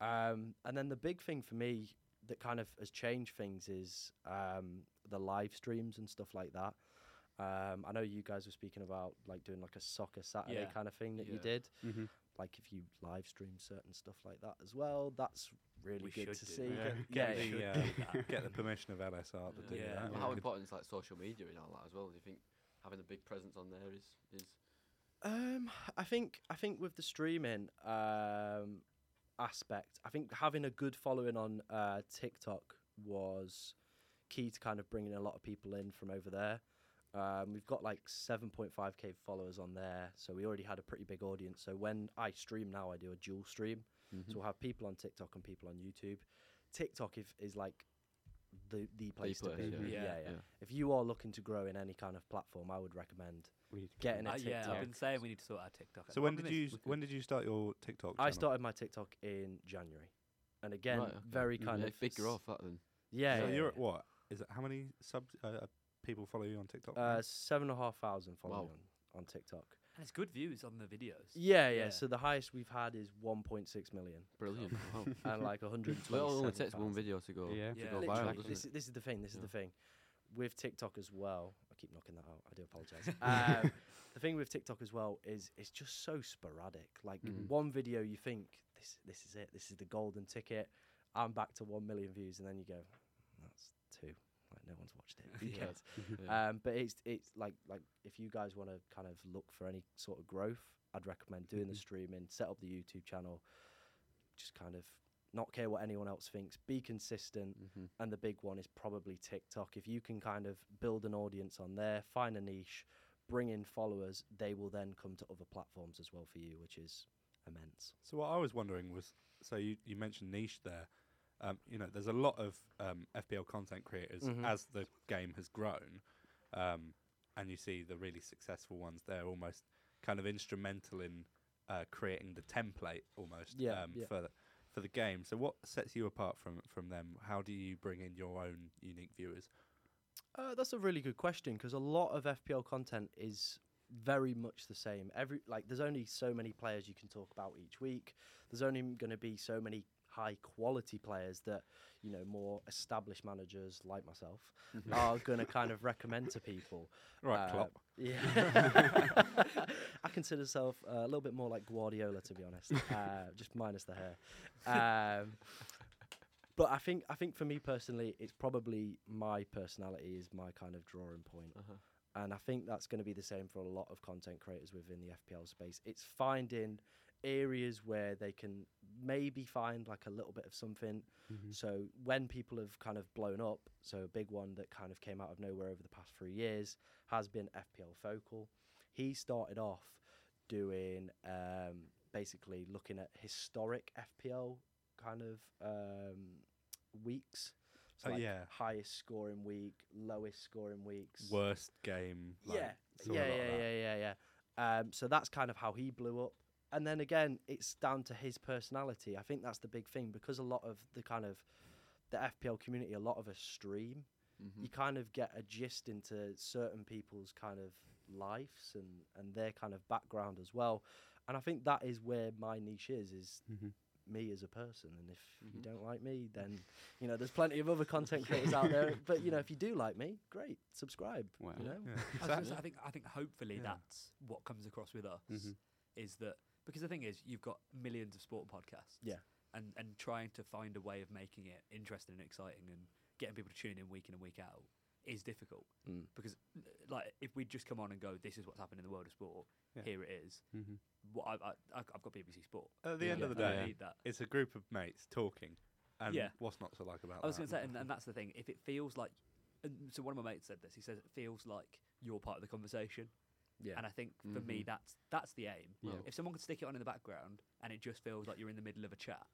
Um, and then the big thing for me that kind of has changed things is um, the live streams and stuff like that. Um, I know you guys were speaking about like doing like a soccer Saturday Yeah. kind of thing that you did. Mm-hmm. Like if you live stream certain stuff like that as well, that's really We good to see. that. Get Get- Yeah, we the, uh, get the permission of LSR to do Yeah. that. Well, How could- important is like social media and all that as well? Do you think having a big presence on there is is Um, I think I think with the streaming um, aspect, I think having a good following on uh, TikTok was key to kind of bringing a lot of people in from over there. Um, we've got like 7.5k followers on there, so we already had a pretty big audience. So when I stream now, I do a dual stream. Mm-hmm. So we'll have people on TikTok and people on YouTube. TikTok if, is like the the place to place, be. yeah. yeah, Yeah, yeah. yeah. If you are looking to grow in any kind of platform, I would recommend We need to getting Uh, a yeah, I've been saying we need to sort out TikTok. So when did you we s- could- when did you start your TikTok? I channel? started my TikTok in January, and again, Right, okay. very kind yeah, of big s- growth that then. Yeah, so yeah, you're yeah. at what? Is it how many sub uh, uh, people follow you on TikTok? now? Uh, seven and a half thousand following Wow. on, on TikTok. and it's good views on the videos. Yeah, yeah, Yeah. So the highest we've had is 1.6 million Brilliant. wow. and like 120. Well, it only takes one video to go. Yeah. to Yeah. go viral, Literally, doesn't this, it? is- this is the thing. This is Yeah. the thing. With TikTok as well, I keep knocking that out. I do apologize. um, the thing with TikTok as well is it's just so sporadic. Like Mhm. one video, you think this this is it. This is the golden ticket. I'm back to one million views, and then you go, that's two. Like no one's watched it. Who Yeah. Um, but it's it's like like if you guys want to kind of look for any sort of growth, I'd recommend doing the Mhm. streaming, set up the YouTube channel, just kind of not care what anyone else thinks, be consistent. Mhm. And the big one is probably TikTok. If you can kind of build an audience on there, find a niche, bring in followers, they will then come to other platforms as well for you, which is immense. So what I was wondering was, so you, you mentioned niche there. Um, you know, there's a lot of um, FPL content creators Mhm. as the game has grown, um, and you see the really successful ones. They're almost kind of instrumental in uh, creating the template almost Yeah, um, yeah. for the, for the game. So what sets you apart from from them? How do you bring in your own unique viewers? Uh, that's a really good question because a lot of FPL content is very much the same. Every like, there's only so many players you can talk about each week. There's only going to be so many high quality players that you know more established managers like myself are going to kind of recommend to people. Right, Uh, Klopp. Yeah, I consider myself uh, a little bit more like Guardiola, to be honest, uh, just minus the hair. Um, but I think I think for me personally, it's probably my personality is my kind of drawing point, Uh-huh. and I think that's going to be the same for a lot of content creators within the FPL space. It's finding areas where they can maybe find like a little bit of something Mhm. so when people have kind of blown up, so a big one that kind of came out of nowhere over the past three years has been FPL Focal. He started off doing um, basically looking at historic FPL kind of um, weeks. So Oh, like yeah. highest scoring week, lowest scoring weeks. Worst game. Like, yeah, sort yeah, yeah, yeah, yeah, yeah. Um, so that's kind of how he blew up. And then again, it's down to his personality. I think that's the big thing because a lot of the kind of the FPL community, a lot of us stream. Mhm. You kind of get a gist into certain people's kind of lives and and their kind of background as well. And I think that is where my niche is is Mhm. me as a person. And if you Mhm. don't like me, then you know there's plenty of other content creators out there. But you know if you do like me, great, subscribe. Wow. You know. Yeah. I, was say, I think I think hopefully Yeah. that's what comes across with us Mhm. is that because the thing is you've got millions of sport podcasts. Yeah. And and trying to find a way of making it interesting and exciting and getting people to tune in week in and week out is difficult Mm. because like if we just come on and go this is what's happening in the world of sport Yeah. here it is Mhm. what I, I I- I've got BBC Sport At the Yeah, end of the day, need that it's a group of mates talking, and Yeah. what's not to like about it. I was going to say, and, and that's the thing. If it feels like, and so one of my mates said this. He says it feels like you're part of the conversation, Yeah. and I think for me Mhm. that's that's the aim. Yeah. If someone could stick it on in the background and it just feels like you're in the middle of a chat,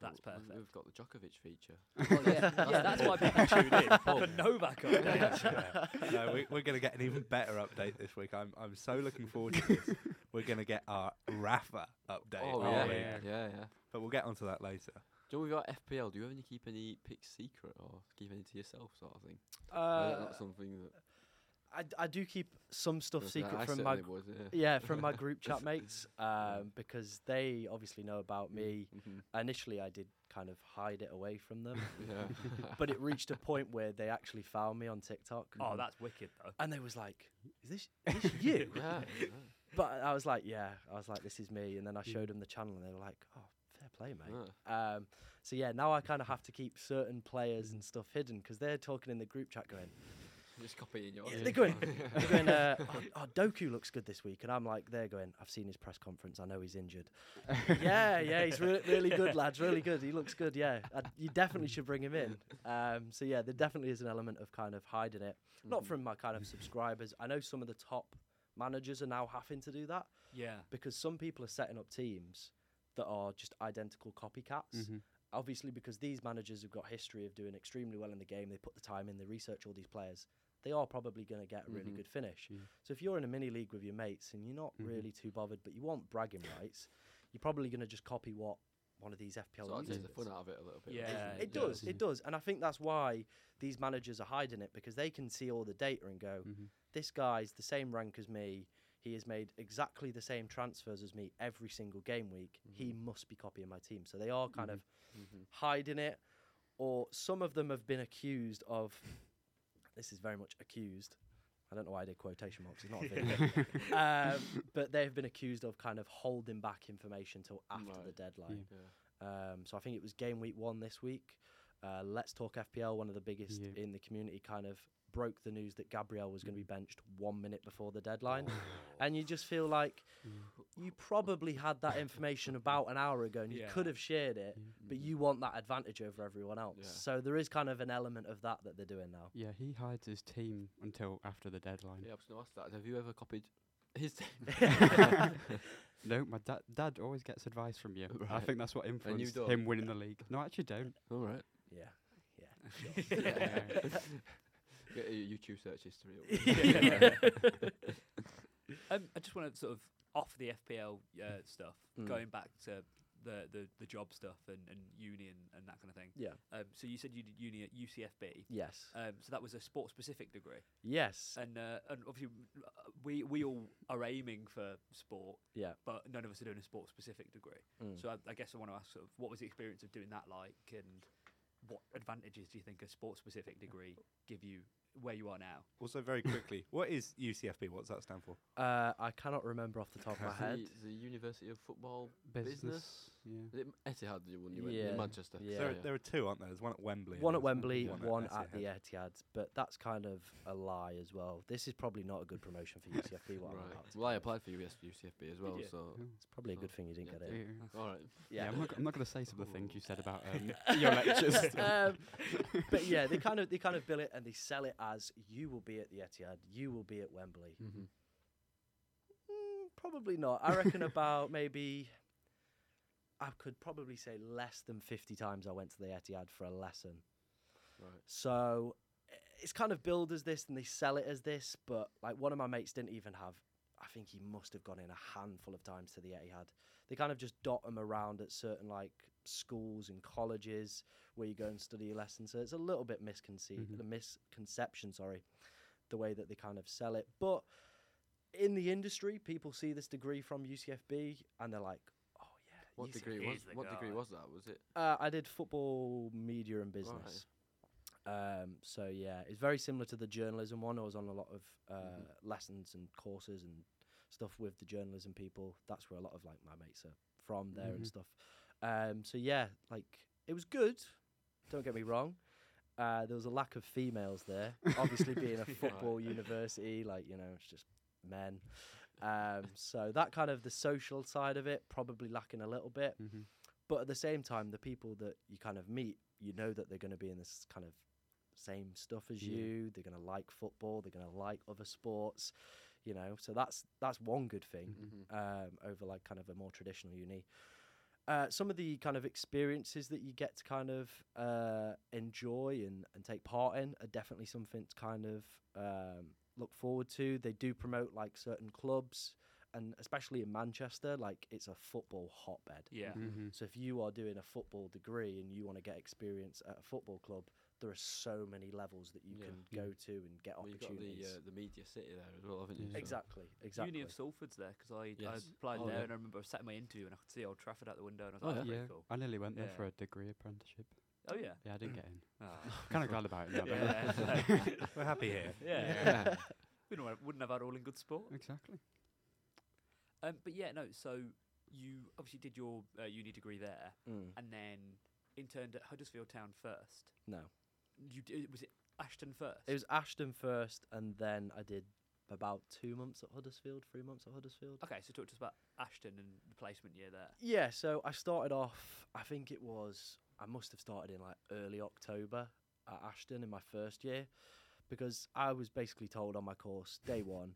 that's well, perfect. We've got the Djokovic feature. Well, yeah, yeah, that's why people tune in for the Novak updates. Yeah. no, we, we're going to get an even better update this week. I'm I'm so looking forward to this. We're going to get our Rafa update, Oh, yeah, yeah, yeah, yeah. but we'll get onto that later. Do you know with your FPL, do you ever keep any picks secret or keep any to yourself, sort of thing? Uh, that not something that I, d- I do keep some stuff Because secret I from my certainly would, yeah. yeah from my group chat mates um, because they obviously know about me. Mhm. Initially, I did kind of hide it away from them, Yeah. but it reached a point where they actually found me on TikTok. Oh, that's wicked though. and they was like, "Is this, is this you?" yeah. yeah. But I was like, "Yeah." I was like, "This is me," and then I showed them the channel, and they were like, "Oh, fair play, mate." Yeah. Um, so yeah, now I kind of have to keep certain players and stuff hidden because they're talking in the group chat, going, Just copying yours. Yeah, they're going, they're going, uh, oh, oh, Doku looks good this week. And I'm like, they're going, I've seen his press conference. I know he's injured. yeah, yeah, he's re- really good, lads. Really good. He looks good. Yeah. i you definitely should bring him in. Um, so, yeah, there definitely is an element of kind of hiding it. Not Mhm. from my kind of subscribers. I know some of the top managers are now having to do that Yeah. because some people are setting up teams that are just identical copycats. Mhm. obviously because these managers have got history of doing extremely well in the game, they put the time in, they research all these players. They are probably going to get a really Mhm. good finish. Yeah. So if you're in a mini league with your mates and you're not Mhm. really too bothered, but you want bragging rights, you're probably going to just copy what one of these FPL Sort of takes users the does. fun out of it a little bit. Yeah, doesn't It it does, does. it does, and I think that's why these managers are hiding it because they can see all the data and go, Mhm. this guy's the same rank as me. He has made exactly the same transfers as me every single game week. He must be copying my team. So they are kind Mhm. of Mhm. hiding it, or some of them have been accused of. This is very much accused. I don't know why I did quotation marks. It's not a video. um, but they have been accused of kind of holding back information till after the deadline. Yeah. Um, so I think it was game week one this week. Uh, Let's Talk FPL, one of the biggest Yeah. in the community, kind of broke the news that Gabriel was going to be mm. benched one minute before the deadline. Oh. And you just feel like mm. you probably had that information about an hour ago and you Yeah. could have shared it, but mm. you want that advantage over everyone else. Yeah. So there is kind of an element of that that they're doing now. Yeah, he hides his team until after the deadline. Yeah, I was going to ask that. Have you ever copied his team? No, my dad dad always gets advice from you. I think that's what influenced him winning the league. No, I actually don't. All right. Yeah. Yeah. Get your YouTube search history. up. Um, I just want to sort of off the FPL uh, stuff, Mm. going back to the, the, the job stuff and, and uni and, and that kind of thing. Yeah. Um, so you said you did uni at UCFB. Yes. Um, so that was a sport specific degree, Yes. and uh, and obviously uh, we we all are aiming for sport, Yeah. but none of us are doing a sport specific degree. Mm. So I, I guess I want to ask sort of what was the experience of doing that like, and what advantages do you think a sports specific degree give you where you are now? Also, very quickly, what is UCFB? What does that stand for? Uh, I cannot remember off the top of my head. The, the University of Football Business. Business. Yeah. Is it Etihad you won? You went Yeah, in Manchester. yeah. There, are, there are two, aren't there? There's one at Wembley. and One at there's Wembley, one one, at at the Etihad. Etihad, but that's kind of a lie as well. This is probably not a good promotion for UCFB. What I'm Right. about to Well, I applied for US, UCFB as well, you? so. It's probably a good thing you didn't yeah. get it. Yeah. All right. Yeah, I'm not, g- I'm not going to say some of the things you said about um, your lectures. um, but yeah, they kind of they kind of bill it and they sell it as you will be at the Etihad, you will be at Wembley. Mm-hmm. Mm, probably not. I reckon about maybe I could probably say less than fifty times I went to the Etihad for a lesson. Right. So it's kind of billed as this and they sell it as this, but like one of my mates didn't even have. I think he must have gone in a handful of times to the Etihad. They kind of just dot them around at certain like schools and colleges where you go and study your lessons. So it's a little bit misconceived, Mhm. a misconception, sorry, the way that they kind of sell it. But in the industry, people see this degree from UCFB and they're like. What UCFB degree was is the what degree guy. was that? Was it? uh, I did football, media, and business. Um, so yeah, it's very similar to the journalism one. I was on a lot of uh, Mhm. lessons and courses and stuff with the journalism people. That's where a lot of like my mates are from there and Mhm. stuff. Um, so yeah, like it was good. Don't get me wrong. Uh, there was a lack of females there. Obviously, being a football university, like you know, it's just men. Um, so that kind of the social side of it probably lacking a little bit. Hmm but at the same time the people that you kind of meet you know that they're going to be in this kind of same stuff as Yeah. you. They're going to like football they're going to like other sports you know? So that's that's one good thing Mm-hmm. um, over like kind of a more traditional uni. Uh, some of the kind of experiences that you get to kind of uh, enjoy and, and take part in are definitely something to kind of um, look forward to. They do promote like certain clubs, and especially in Manchester, like it's a football hotbed. Yeah. hmm So if you are doing a football degree and you want to get experience at a football club, there are so many levels that you Yeah. can go to and get Well, you've got the uh, the media city there as well, haven't you? Yeah. Exactly, exactly. Uni of Salford's there because I, I applied Oh, there yeah. and I remember I sat in my interview and I could see Old Trafford out the window and I was Oh, like, yeah. that's Yeah, pretty cool. I nearly went there for a degree apprenticeship. Oh yeah. Yeah, I didn't get in. Ah. kind of glad about it now. though. Yeah. We're happy here. yeah. we don't, wouldn't have had all in good sport. exactly. Um, but yeah, no. So you obviously did your uh, uni degree there, Mm, and then interned at Huddersfield Town first. no, You d- was it Ashton first? it was Ashton first, and then I did about two months at Huddersfield, three months at Huddersfield. okay. So talk to us about Ashton and the placement year there. Yeah, so I started off. I think it was. I must have started in like early October at Ashton in my first year, because I was basically told on my course day one,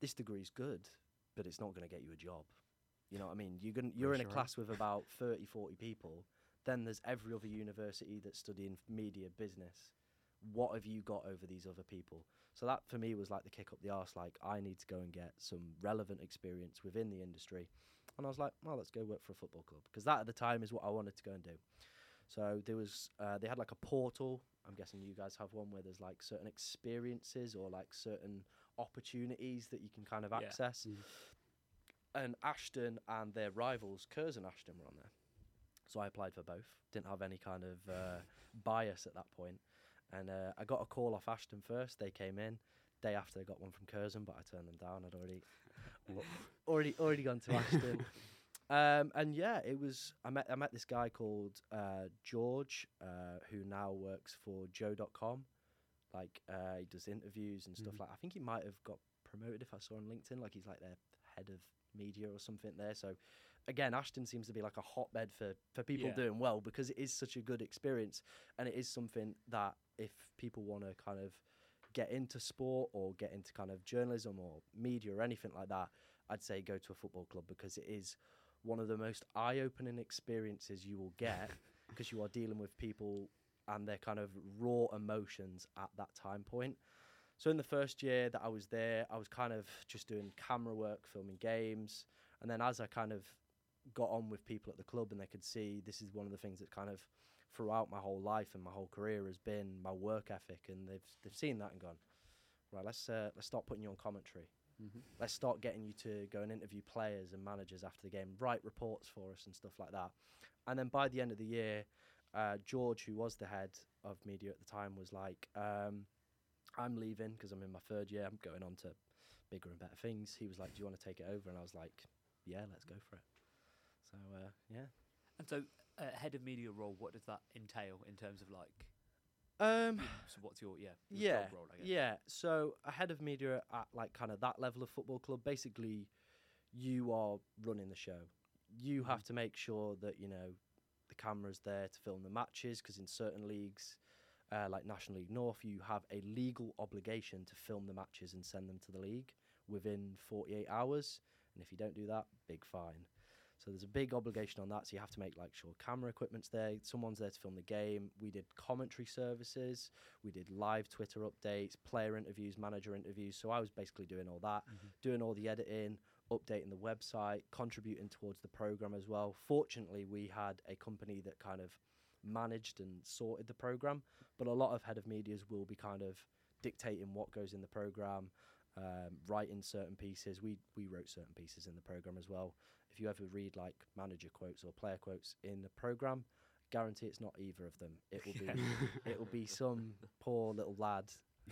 this degree's good, but it's not going to get you a job. You know what I mean? You're gonna, you're in a class with about 30, 40 people. Then there's every other university that's studying media business. What have you got over these other people? So that for me was like the kick up the arse. Like I need to go and get some relevant experience within the industry, and I was like, well, let's go work for a football club because that at the time is what I wanted to go and do. So there was uh, they had like a portal. I'm guessing you guys have one where there's like certain experiences or like certain opportunities that you can kind of Yeah. access. Mm. And Ashton and their rivals, Curzon Ashton, were on there. So I applied for both. Didn't have any kind of uh, bias at that point. And uh, I got a call off Ashton first. They came in. Day after, I got one from Curzon, but I turned them down. I'd already, already, already gone to Ashton. Um, and yeah, it was. I met I met this guy called uh, George, uh, who now works for Joe.com. Like uh, he does interviews and stuff Mhm. like. I think he might have got promoted if I saw on LinkedIn. Like he's like their head of media or something there. So again, Ashton seems to be like a hotbed for for people Yeah. doing well because it is such a good experience and it is something that if people want to kind of get into sport or get into kind of journalism or media or anything like that, I'd say go to a football club because it is one of the most eye-opening experiences you will get because you are dealing with people and their kind of raw emotions at that time point. So in the first year that I was there, I was kind of just doing camera work, filming games, and then as I kind of got on with people at the club and they could see this is one of the things that kind of throughout my whole life and my whole career has been my work ethic and they've they've seen that and gone right let's uh, let's start putting you on commentary. Mhm. let's start getting you to go and interview players and managers after the game write reports for us and stuff like that. And then by the end of the year uh, George who was the head of media at the time was like um, I'm leaving because I'm in my third year. I'm going on to bigger and better things. He was like do you want to take it over? And I was like yeah let's go for it. So uh, yeah. And so, uh, head of media role, what does that entail in terms of like? um you know, so what's your yeah? your yeah, role, I guess. yeah. So a head of media at like kind of that level of football club, basically, you are running the show. You have to make sure that you know the camera's there to film the matches because in certain leagues, uh, like National League North, you have a legal obligation to film the matches and send them to the league within 48 hours. And if you don't do that, big fine. So there's a big obligation on that. So you have to make like sure camera equipment's there, someone's there to film the game. We did commentary services, we did live Twitter updates, player interviews, manager interviews. So I was basically doing all that, doing all the editing, updating the website, contributing towards the program as well. Fortunately, we had a company that kind of managed and sorted the program, but a lot of head of medias will be kind of dictating what goes in the program, um, writing certain pieces. We we wrote certain pieces in the program as well. If you ever read like manager quotes or player quotes in the program, guarantee it's not either of them. It will be it will be some poor little lad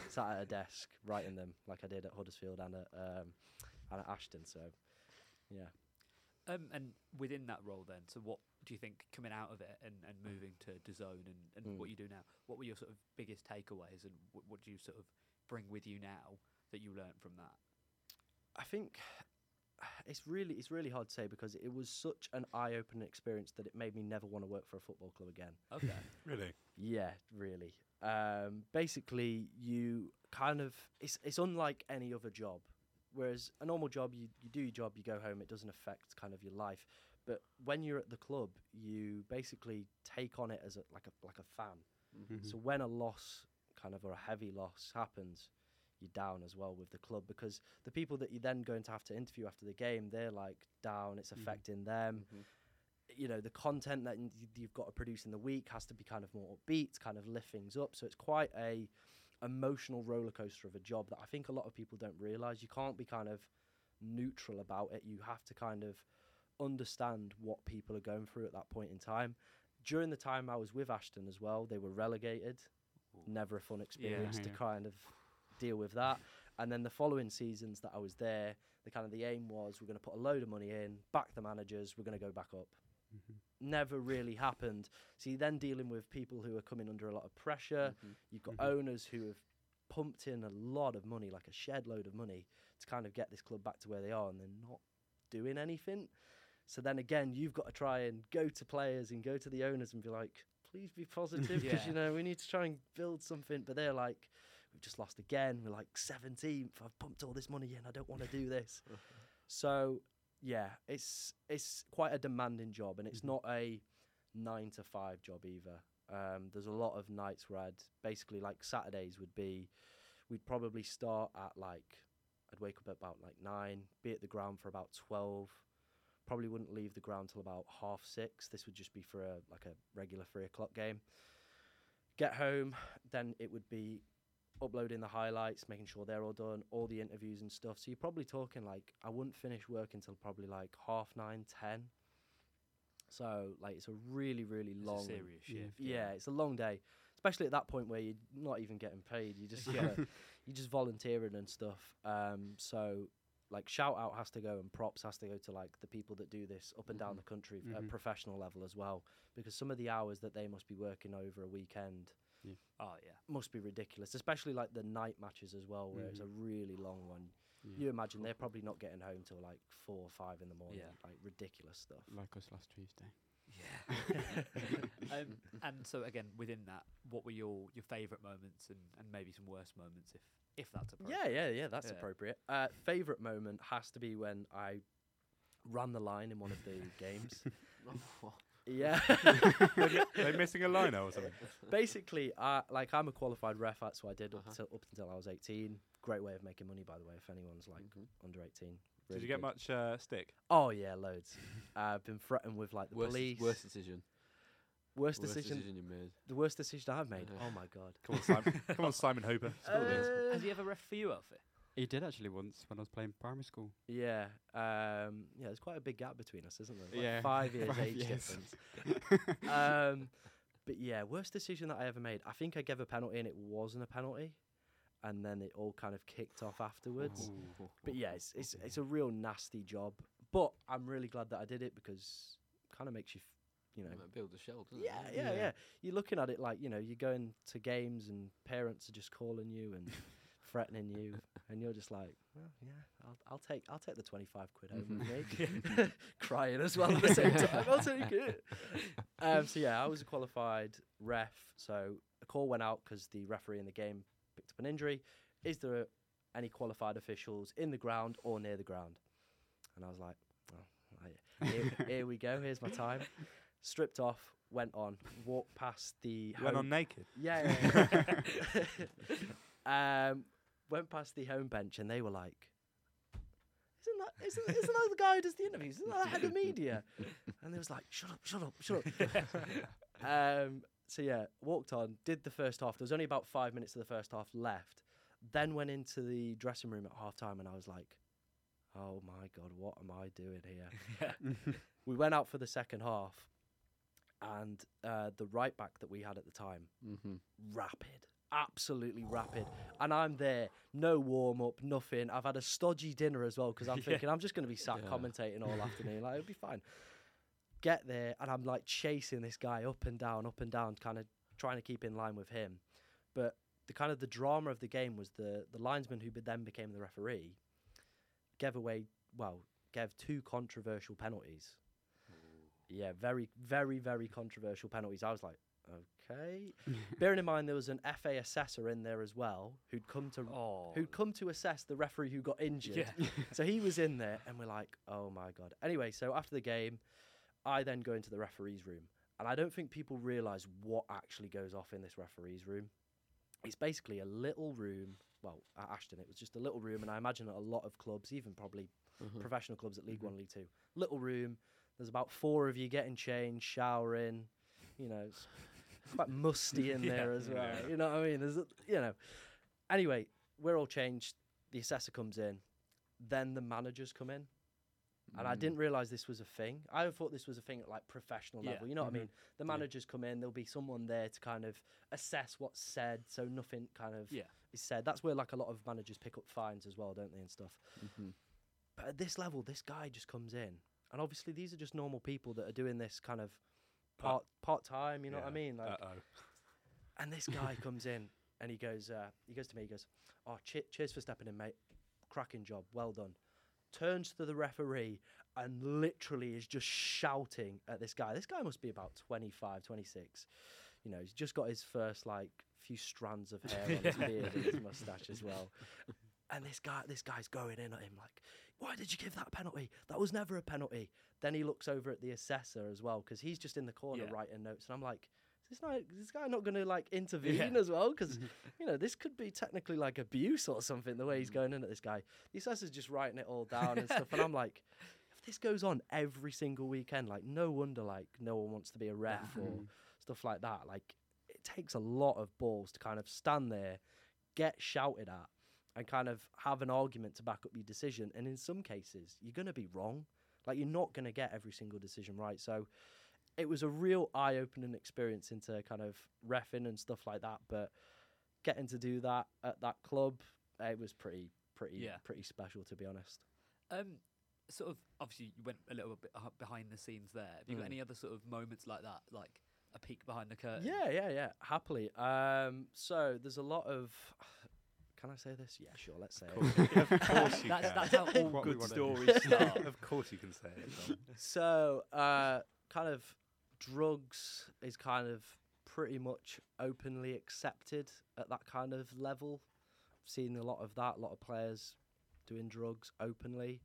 sat at a desk writing them like I did at Huddersfield and at um, and at Ashton. So yeah. Um, and within that role, then, so what do you think coming out of it and, and moving to DAZN and, and Mm. what you do now? What were your sort of biggest takeaways, and what, what do you sort of bring with you now that you learnt from that? I think it's really it's really hard to say because it was such an eye opening experience that it made me never want to work for a football club again. Okay. Really? Yeah, really. Um, basically, you kind of it's it's unlike any other job. Whereas a normal job, you you do your job, you go home, it doesn't affect kind of your life. But when you're at the club, you basically take on it as a like a like a fan. Mhm. So when a loss, kind of or a heavy loss happens, you're down as well with the club because the people that you're then going to have to interview after the game, they're like down. It's Mhm. affecting them. Mhm. You know, the content that you've got to produce in the week has to be kind of more upbeat, kind of lift things up. So it's quite a emotional roller coaster of a job that I think a lot of people don't realize. You can't be kind of neutral about it. You have to kind of understand what people are going through at that point in time. During the time I was with Ashton as well, they were relegated. Never a fun experience to yeah. kind of deal with that. And then the following seasons that I was there, the kind of the aim was we're going to put a load of money in, back the managers, we're going to go back up. Mhm. Never really happened. So you're then dealing with people who are coming under a lot of pressure. Mhm. You've got Mhm. owners who have pumped in a lot of money, like a shed load of money, to kind of get this club back to where they are, and they're not doing anything. So then again, you've got to try and go to players and go to the owners and be like, please be positive because Yeah. you know we need to try and build something. But they're like, we've just lost again. We're like 17th. I've pumped all this money in. I don't want to do this. so yeah, it's it's quite a demanding job, and it's Mhm. not a nine to five job either. Um, there's a lot of nights where I'd basically like Saturdays would be, we'd probably start at like, I'd wake up at about like nine, be at the ground for about twelve. Probably wouldn't leave the ground till about half six. This would just be for a like a regular three o'clock game. Get home, then it would be uploading the highlights, making sure they're all done, all the interviews and stuff. So you're probably talking like I wouldn't finish work until probably like half nine, ten. So like it's a really, really It's long a serious yeah. shift. yeah, it's a long day, especially at that point where you're not even getting paid. You just yeah, you just volunteering and stuff. Um, so like shout out has to go and props has to go to like the people that do this up and down Mhm. the country Mhm. at professional level as well, because some of the hours that they must be working over a weekend Oh yeah. must be ridiculous, especially like the night matches as well, where it's a Mhm. really long one. Yeah. You imagine they're probably not getting home till like four or five in the morning, Yeah. like ridiculous stuff. Like us last Tuesday. Yeah. um, and so again, within that, what were your your favourite moments and, and maybe some worst moments, if if that's appropriate? Yeah, yeah, yeah, that's Yeah. appropriate. Uh, favorite moment has to be when I ran the line in one of the games. Yeah. They're missing a liner or something. Basically, uh, like I'm a qualified ref, that's what I did up, Uh-huh. till, up until I was 18. Great way of making money, by the way, if anyone's like Mhm. under 18. Did you get good. much uh, stick? Oh yeah, loads. uh, I've been threatened with like the worst, police. worst decision. worst Worst decision. decision you made. The worst decision I've made. Yeah. Oh my god. Come on, Simon. Come on, Simon Hooper. Uh, Has he ever ref for you, Alfie? He did actually once when I was playing primary school. Yeah, um, yeah. There's quite a big gap between us, isn't there? Like Yeah, five years five age years. difference. um, but yeah, worst decision that I ever made. I think I gave a penalty and it wasn't a penalty, and then it all kind of kicked off afterwards. Ooh. But yeah, it's it's it's a real nasty job. But I'm really glad that I did it because kind of makes you, f- you know. Might build a shell, doesn't Yeah, it? yeah, Yeah. yeah. You're looking at it like you know you're going to games and parents are just calling you and threatening you, and you're just like, well, yeah, I'll, I'll take I'll take the 25 quid home with me, crying as well at the same time. I'll take it. Um, so yeah, I was a qualified ref. So a call went out because the referee in the game picked up an injury. Is there any qualified officials in the ground or near the ground? And I was like, oh, here, here we go. Here's my time. Stripped off, went on, walked past the. Went home- on naked. yeah. yeah, yeah. um, went past the home bench and they were like, "Isn't that isn't, isn't that the guy who does the interviews? Isn't that the head of media?" And they was like, "Shut up, shut up, shut up." um, so yeah, walked on, did the first half. There was only about five minutes of the first half left. Then went into the dressing room at half time, and I was like, "Oh my god, what am I doing here?" we went out for the second half, and uh, the right back that we had at the time Mm-hmm. rapid, absolutely rapid. And I'm there, no warm up, nothing. I've had a stodgy dinner as well because I'm Yeah. thinking I'm just going to be sat Yeah. commentating all afternoon. Like, it'll be fine. Get there, and I'm like chasing this guy up and down, up and down, kind of trying to keep in line with him. But the kind of the drama of the game was the the linesman who then became the referee gave away, well, gave two controversial penalties. Yeah, very, very, very controversial penalties. I was like, okay. Bearing in mind there was an FA assessor in there as well who'd come to Oh. who'd come to assess the referee who got injured. Yeah. so he was in there, and we're like, oh my god. Anyway, so after the game, I then go into the referee's room, and I don't think people realise what actually goes off in this referee's room. It's basically a little room. Well, at Ashton, it was just a little room, and I imagine at a lot of clubs, even probably Mm-hmm. professional clubs at League Mhm. One, League Two, little room. There's about four of you getting changed, showering. You know, quite musty in Yeah. there as well. Yeah. You know what I mean? There's, you know. Anyway, we're all changed. The assessor comes in. Then the managers come in. And I Mm. didn't realize this was a thing. I thought this was a thing at like professional Yeah. level. You know what I Mhm. mean? The managers come in. There'll be someone there to kind of assess what's said, so nothing kind of is said. That's where like a lot of managers pick up fines as well, don't they, and stuff. Mm-hmm. But at this level, this guy just comes in, and obviously these are just normal people that are doing this kind of part part time. You know what I mean? Like, Uh oh. and this guy comes in and he goes, uh, he goes to me, he goes, "Oh, che- cheers for stepping in, mate. Cracking job, well done." Turns to the referee and literally is just shouting at this guy. This guy must be about 25, 26. You know, he's just got his first like few strands of hair on his beard and his mustache as well. And this guy, this guy's going in at him like, why did you give that penalty? That was never a penalty. Then he looks over at the assessor as well because he's just in the corner Yeah. writing notes, and I'm like, is this not this guy not going to like intervene as well? Because you know this could be technically like abuse or something. The way he's mm. going in at this guy, the assessor's just writing it all down and stuff, and I'm like. If this goes on every single weekend, like no wonder like no one wants to be a ref or stuff like that. Like it takes a lot of balls to kind of stand there, get shouted at, and kind of have an argument to back up your decision. And in some cases, you're going to be wrong. Like you're not going to get every single decision right. So it was a real eye-opening experience into kind of refing and stuff like that. But getting to do that at that club, it was pretty, pretty, Yeah. pretty special to be honest. Um, sort of obviously you went a little bit behind the scenes there. Have you got Mm. any other sort of moments like that, like a peek behind the curtain? Yeah, yeah, yeah. Happily. Um, so there's a lot of. Can I say this? Yeah, sure. Let's say it. of course you That's, can. that's how all What we good wanna- stories start. of course you can say it. Tom. So, uh, kind of drugs is kind of pretty much openly accepted at that kind of level. I've seen a lot of that, a lot of players doing drugs openly.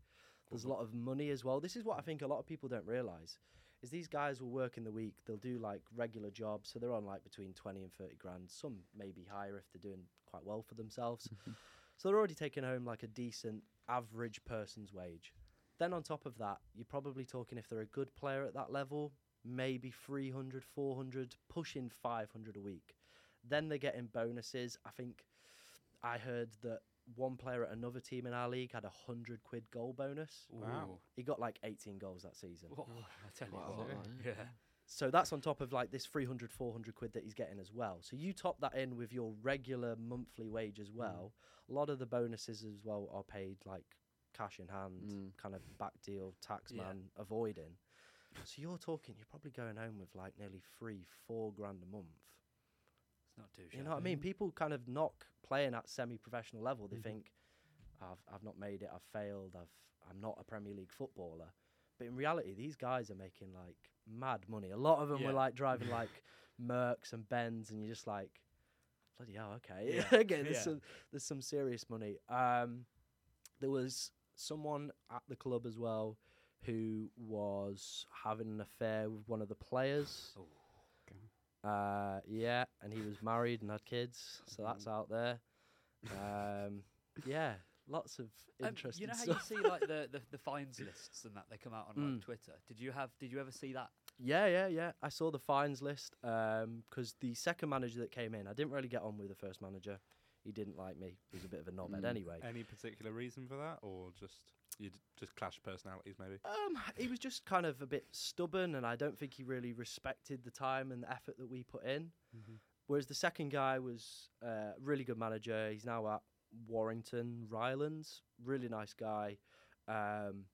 There's a lot of money as well. This is what I think a lot of people don't realize is these guys will work in the week. They'll do like regular jobs, so they're on like between 20 and 30 grand. Some maybe higher if they're doing quite well for themselves. so they're already taking home like a decent average person's wage. Then on top of that, you're probably talking if they're a good player at that level, maybe 300, 400, pushing 500 a week. Then they're getting bonuses. I think I heard that one player at another team in our league had a 100 quid goal bonus. Wow. He got like 18 goals that season. Oh, I tell you Quite a lot, what. Yeah. yeah. So that's on top of like this 300, 400 quid that he's getting as well. So you top that in with your regular monthly wage as well. A lot of the bonuses as well are paid like cash in hand, Mm. kind of back deal, tax Yeah. man avoiding. So you're talking, you're probably going home with like nearly three, four grand a month. It's not too You know what I mean? People kind of knock playing at semi-professional level. They Mhm. think, I've I've not made it. I've failed. I've I'm not a Premier League footballer. But in reality, these guys are making like mad money. A lot of them Yeah. were like driving like Mercs and Bens, and you're just like, bloody hell, okay. Yeah. Again, there's Yeah. some there's some serious money. Um, there was someone at the club as well who was having an affair with one of the players. Oh. Uh, yeah, and he was married and had kids, so that's Mm-hmm. out there. Um, yeah, lots of Um, interesting you know how stuff. you see like the, the, the fines lists and that they come out on like Mm. Twitter. Did you have? Did you ever see that? Yeah, yeah, yeah. I saw the fines list because the second manager that came in, I didn't really get on with the first manager. He didn't like me. He was a bit of a knobhead Mm. anyway. Any particular reason for that, or just you d- just clash personalities maybe? Um, he was just kind of a bit stubborn, and I don't think he really respected the time and the effort that we put in. Whereas the second guy was a really good manager. He's now at Warrington Rylands. Really nice guy. Um,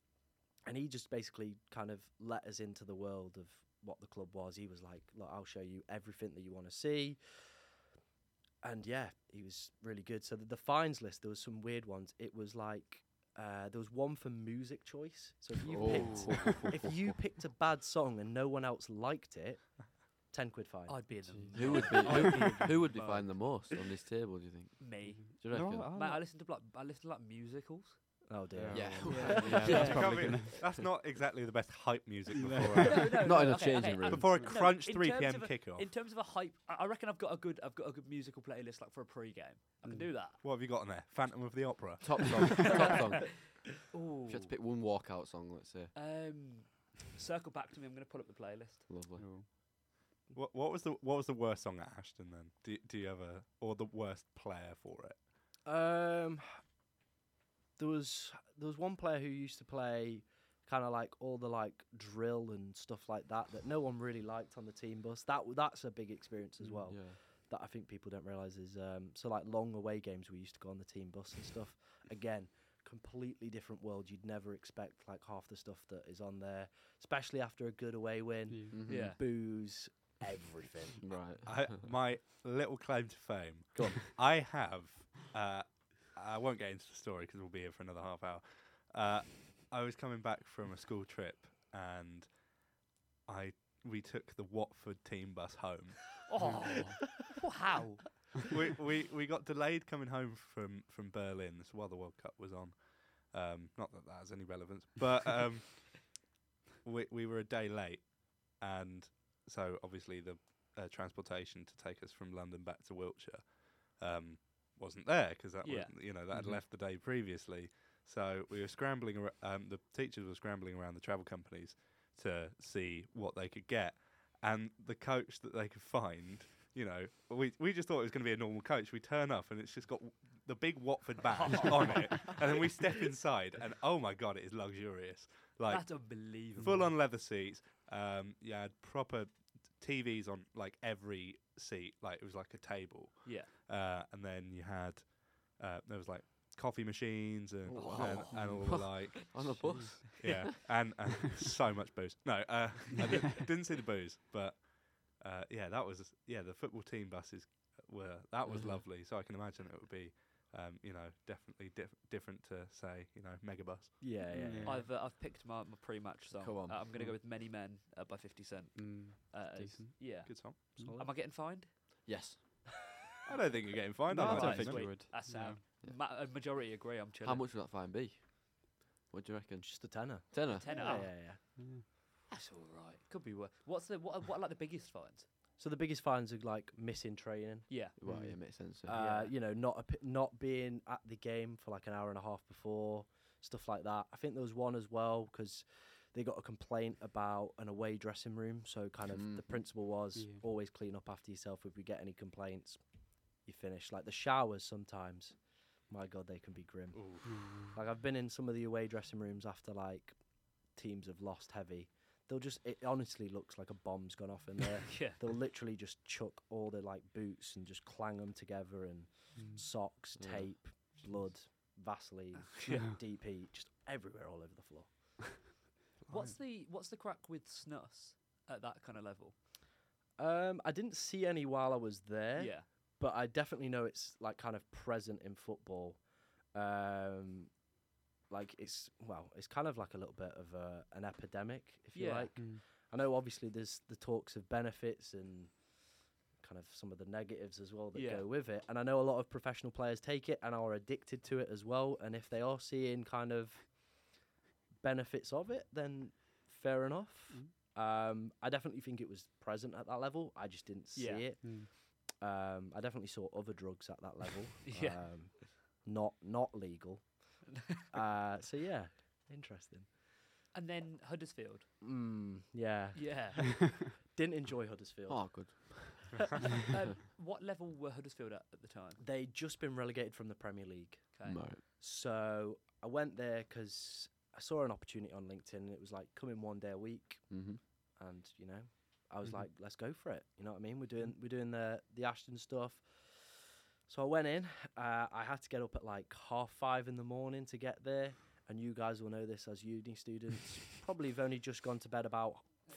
and he just basically kind of let us into the world of what the club was. He was like, Look, I'll show you everything that you want to see. And yeah, he was really good. So the, the fines list, there was some weird ones. It was like uh, there was one for music choice. So if you picked if you picked a bad song and no one else liked it, ten quid fine. I'd be in the. Who would be who, who would be mud. fined the most on this table? Do you think? Me. Do you reckon? No, Mate, I listen to like I listen to like musicals. Oh dear. Yeah. Yeah, Yeah. that's Can't probably be- gonna. that's not exactly the best hype music before no, a, no, Not in a okay, changing okay, room. um, before a crunch in 3 terms p.m. of a- kickoff. In terms of a hype, I, I reckon I've got a good I've got a good musical playlist like for a pre-game. I can Mm. do that. What have you got on there? Phantom of the Opera. Top song. top song. Ooh. If you had to pick one walkout song, let's say. Um, circle back to me. I'm going to pull up the playlist. Lovely. Oh. What, what was the what was the worst song at Ashton then? Do do you ever or the worst player for it? Um, there was there was one player who used to play kind of like all the like drill and stuff like that that no one really liked on the team bus. That that's a big experience as Mm, well. Yeah. That I think people don't realize is um, so like long away games we used to go on the team bus and stuff. Again, completely different world. You'd never expect like half the stuff that is on there, especially after a good away win. Mhm. Yeah. Booze, everything. Right. I, my little claim to fame. Go on. I have. Uh, I won't get into the story because we'll be here for another half hour. Uh, I was coming back from a school trip and I we took the Watford team bus home. Oh, wow. we, we we got delayed coming home from from Berlin. This while the World Cup was on, Um, not that that has any relevance, but um, we we were a day late, and so obviously the uh, transportation to take us from London back to Wiltshire um, wasn't there because that Yeah. was you know that had Mhm. left the day previously. So we were scrambling. Ar- um, the teachers were scrambling around the travel companies to see what they could get, and the coach that they could find. You know, we we just thought it was going to be a normal coach. We turn up and it's just got w- the big Watford badge on it, and then we step inside, and oh my god, it is luxurious. Like That's unbelievable. full on leather seats. Um, you had proper TVs on like every seat, like it was like a table. Yeah. Uh, and then you had uh, there was like coffee machines and Oh, and, wow. and all the like On the bus. yeah, and, and so much booze. No, uh, I didn't, didn't see the booze, but uh, yeah, that was yeah. The football team buses were that was Mhm. lovely. So I can imagine it would be, um, you know, definitely diff- different to say you know megabus. Yeah, yeah. Yeah. yeah. I've uh, I've picked my, my pre-match song. Come on. Uh, I'm gonna go Mm. with "Many Men" uh, by 50 Cent. Mm, Uh, decent. yeah. Good song. Solid. Am I getting fined? Yes. I don't think you're getting fined. No, I I don't that, think mate. you would. That's No. Yeah. Ma- a majority agree. I'm chilling. How much would that fine be? What do you reckon? Just a tenner. Tenner. Tenner. Yeah, Oh, yeah, yeah. Yeah. That's all right. Could be worse. What's the what? are- What are like the biggest fines? So the biggest fines are like missing training. Yeah. Well, Mm. yeah, makes sense. yeah. Uh, Yeah. You know, not ap- not being at the game for like an hour and a half before, stuff like that. I think there was one as well because they got a complaint about an away dressing room. So kind of the Mhm. principle was Yeah. always clean up after yourself. If we get any complaints, you finish. Like the showers sometimes, my god, they can be grim. Mm. Like I've been in some of the away dressing rooms after like teams have lost heavy. They'll just it honestly looks like a bomb's gone off in there. Yeah. They'll literally just chuck all the like boots and just clang them together and Mm. socks, Yeah. tape, blood, Vaseline, Yeah. DP, just everywhere all over the floor. What's the what's the crack with snus at that kind of level? Um, I didn't see any while I was there, Yeah. But I definitely know it's like kind of present in football. Um, like it's well, it's kind of like a little bit of a, an epidemic, if you Yeah. like. Mm. I know obviously there's the talks of benefits and kind of some of the negatives as well that Yeah. go with it. And I know a lot of professional players take it and are addicted to it as well. And if they are seeing kind of benefits of it, then fair enough. Um, I definitely think it was present at that level. I just didn't see Yeah. it. Mm. Um, I definitely saw other drugs at that level. Yeah. Um, not not legal. uh, so yeah, interesting. And then Huddersfield. Mm, yeah. Yeah. Didn't enjoy Huddersfield. Oh, good. um, what level were Huddersfield at at the time? They'd just been relegated from the Premier League. Okay. Right. So I went there because I saw an opportunity on LinkedIn. And it was like come in one day a week, Mm-hmm. and you know, I was Mhm. like, let's go for it. You know what I mean? We're doing we're doing the the Ashton stuff. So I went in. Uh, I had to get up at like half five in the morning to get there, and you guys will know this as uni students. probably have only just gone to bed about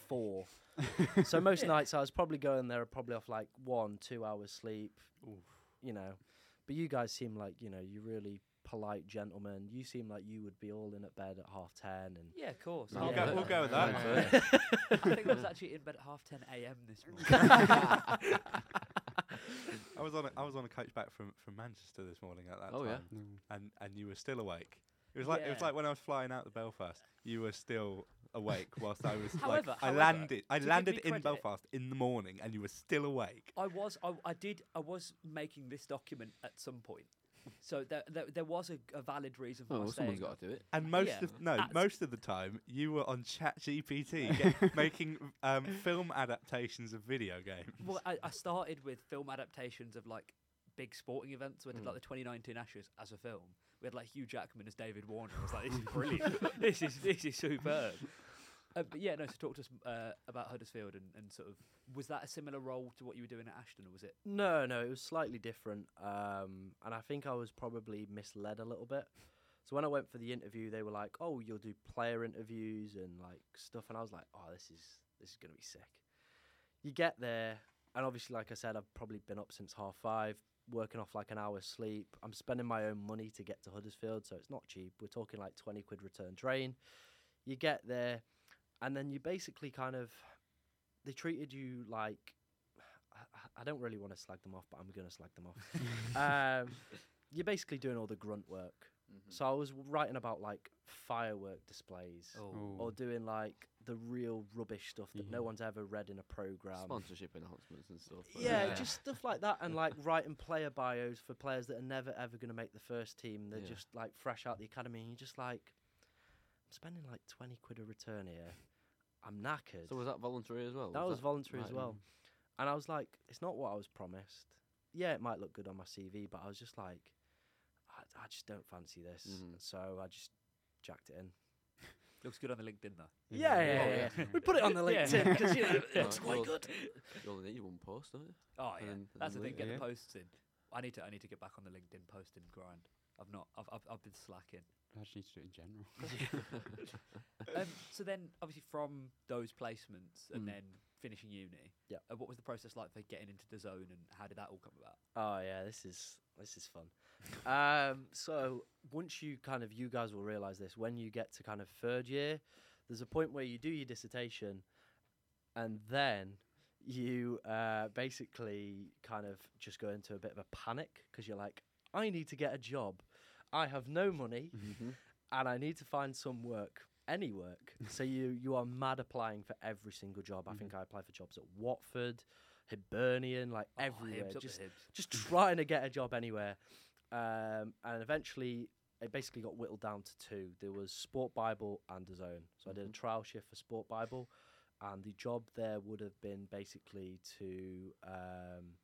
four. so most nights I was probably going there probably off like one two hours sleep. You know, but you guys seem like you know you really polite gentleman. You seem like you would be all in at bed at half ten and Yeah, of course. We'll yeah. go- we'll go with that. I think I was actually in bed at half 10 a.m. this morning. I was on a, I was on a coach back from, from Manchester this morning at that Oh, yeah? time, Mm. and and you were still awake. It was like it was Yeah. like when I was flying out to Belfast. You were still awake whilst I was However- like I however, landed I to give landed me in credit- Belfast in the morning, and you were still awake. I was, I, I did, I was making this document at some point. So there, there, there was a, a valid reason for Oh, my well, someone's staying got to do it. And most Yeah. of no, At- most of the time you were on ChatGPT get, making um, film adaptations of video games. Well, I, I started with film adaptations of like big sporting events. We did like Mm. the 2019 Ashes as a film. We had like Hugh Jackman as David Warner. I was like, this is brilliant. this is this is superb. Uh, but yeah, no. So talk to us uh, about Huddersfield and, and sort of was that a similar role to what you were doing at Ashton, or was it? No, no, it was slightly different. Um, and I think I was probably misled a little bit. So when I went for the interview, they were like, "Oh, you'll do player interviews and like stuff," and I was like, "Oh, this is this is gonna be sick." You get there, and obviously, like I said, I've probably been up since half five, working off like an hour's sleep. I'm spending my own money to get to Huddersfield, so it's not cheap. We're talking like twenty quid return train. You get there, and then you basically kind of they treated you like I- I don't really want to slag them off, but I'm gonna slag them off. um, you're basically doing all the grunt work. Mhm. So I was writing about like firework displays Oh. or doing like the real rubbish stuff that Yeah. no one's ever read in a program. Sponsorship announcements and stuff. like Yeah, just stuff like that, and like writing player bios for players that are never ever going to make the first team. They're Yeah. just like fresh out the academy, and you're just like, I'm spending like twenty quid a return here. I'm knackered. So was that voluntary as well? that was voluntary as right, well, and I was like, it's not what I was promised. Yeah, it might look good on my CV, but I was just like, I, I just don't fancy this. Mhm. So I just jacked it in. Looks good on the LinkedIn though. Yeah, yeah, Oh, yeah. yeah. we put it on the LinkedIn because you know it Yeah. looks quite Well, good. You only need one post, don't you? Oh And yeah, then- that's the thing. then Get yeah. the posts in. I need to. I need to get back on the LinkedIn posting grind. I've not. I've. I've, I've been slacking. I just need to do it in general. um, so then, obviously, from those placements and Mm. then finishing uni. Yeah. Uh, what was the process like for getting into DAZN, and how did that all come about? Oh yeah, this is this is fun. um, so once you kind of you guys will realize this when you get to kind of third year, there's a point where you do your dissertation, and then you uh, basically kind of just go into a bit of a panic because you're like, I need to get a job, I have no money, Mm-hmm. and I need to find some work, any work. so you you are mad applying for every single job. I think I applied for jobs at Watford, Hibernian, like Oh, everywhere. Just just trying to get a job anywhere. Um, and eventually, it basically got whittled down to two. There was Sport Bible and DAZN. So I did a Mhm. trial shift for Sport Bible, and the job there would have been basically to um,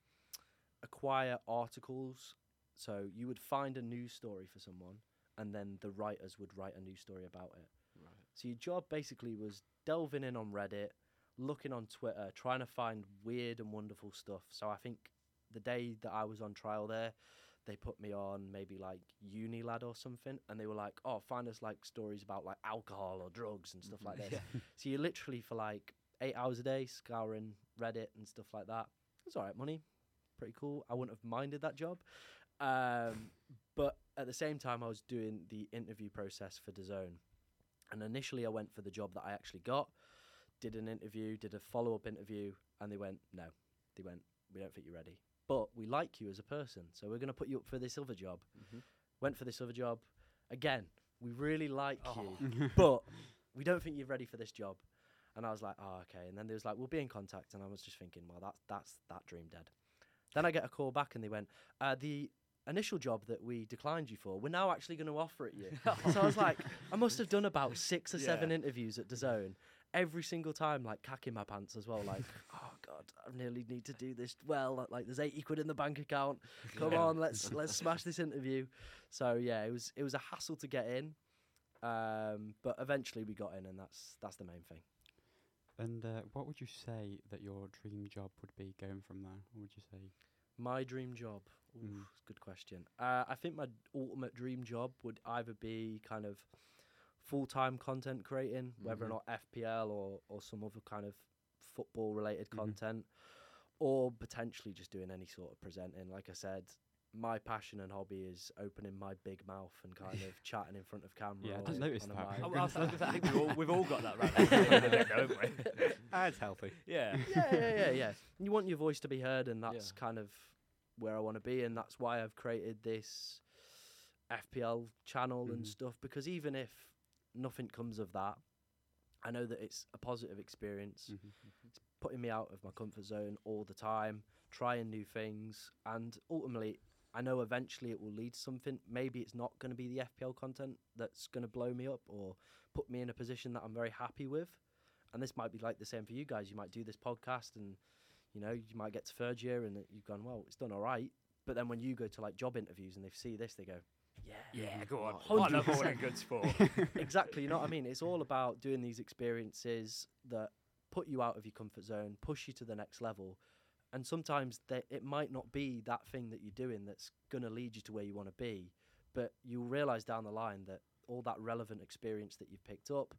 acquire articles. So you would find a news story for someone, and then the writers would write a news story about it. Right. So your job basically was delving in on Reddit, looking on Twitter, trying to find weird and wonderful stuff. So I think the day that I was on trial there, they put me on maybe like Unilad or something, and they were like, "Oh, find us like stories about like alcohol or drugs and stuff mm-hmm. like this." so you literally for like eight hours a day scouring Reddit and stuff like that. It's all right money, pretty cool. I wouldn't have minded that job. Um, but at the same time, I was doing the interview process for DAZN. And initially, I went for the job that I actually got, did an interview, did a follow up interview, and they went, No. They went, We don't think you're ready. But we like you as a person, so we're going to put you up for this other job. Mhm. Went for this other job. Again, we really like Oh. you, but we don't think you're ready for this job. And I was like, Oh, okay. And then they was like, We'll be in contact. And I was just thinking, Well, that's, that's that dream dead. Then I get a call back, and they went, uh, The initial job that we declined you for, we're now actually going to offer it you. so I was like, I must have done about six or seven interviews at DAZN. Every single time, like cacking my pants as well. Like, oh god, I really need to do this well. Like, there's eighty quid in the bank account. Come Yeah. on, let's let's smash this interview. So yeah, it was it was a hassle to get in, um, but eventually we got in, and that's that's the main thing. And uh, what would you say that your dream job would be going from there? What would you say? My dream job. Oof, Mm. Good question. Uh, I think my ultimate dream job would either be kind of full time content creating, whether or Mhm. not FPL or, or some other kind of football related Mhm. content, or potentially just doing any sort of presenting. Like I said, my passion and hobby is opening my big mouth and kind of chatting in front of camera. Yeah, I or didn't notice that. mic. Oh, I, was, I was I think we've all, we've all got that right. now, don't we? It's healthy. Yeah. yeah, yeah, yeah, yeah. You want your voice to be heard, and that's Yeah. kind of where I want to be, and that's why I've created this FPL channel and Mhm. stuff. Because even if nothing comes of that, I know that it's a positive experience. Mhm. It's putting me out of my comfort zone all the time, trying new things, and ultimately, I know eventually it will lead to something. Maybe it's not going to be the FPL content that's going to blow me up or put me in a position that I'm very happy with. And this might be like the same for you guys. You might do this podcast, and you know, you might get to third year, and you've gone, well, it's done all right. But then when you go to like job interviews and they see this, they go, yeah, Yeah, go on. Oh, I love all 100%. in good sport. exactly. You know what I mean? It's all about doing these experiences that put you out of your comfort zone, push you to the next level. And sometimes they, it might not be that thing that you're doing that's going to lead you to where you want to be, but you'll realize down the line that all that relevant experience that you've picked up,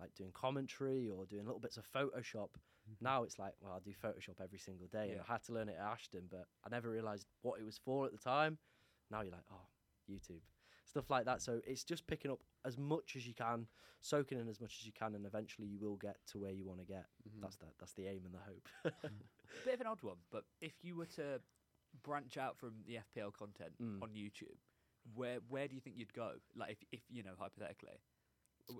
like doing commentary or doing little bits of Photoshop, now it's like, well, I do Photoshop every single day, and I had to learn it at Ashton, but I never realized what it was for at the time. Now you're like, oh, YouTube, stuff like that. So it's just picking up as much as you can, soaking in as much as you can, and eventually you will get to where you want to get. Mhm. That's the that's the aim and the hope. Bit of an odd one, but if you were to branch out from the FPL content Mm. on YouTube, where where do you think you'd go? Like if if you know hypothetically,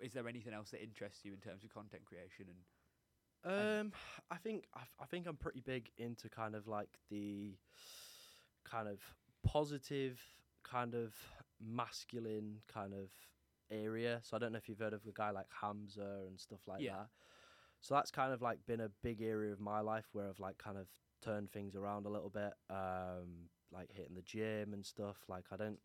is there anything else that interests you in terms of content creation and Um, I think I, I think I'm pretty big into kind of like the kind of positive, kind of masculine kind of area. So I don't know if you've heard of a guy like Hamza and stuff like Yeah. that. So that's kind of like been a big area of my life where I've like kind of turned things around a little bit, um, like hitting the gym and stuff. Like I don't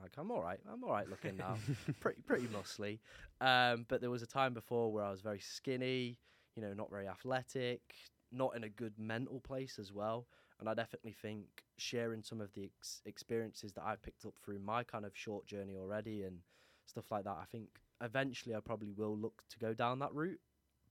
like I'm all right. I'm all right looking now, pretty pretty muscly. Um, but there was a time before where I was very skinny, you know, not very athletic, not in a good mental place as well. And I definitely think sharing some of the ex- experiences that I picked up through my kind of short journey already and stuff like that, I think eventually I probably will look to go down that route.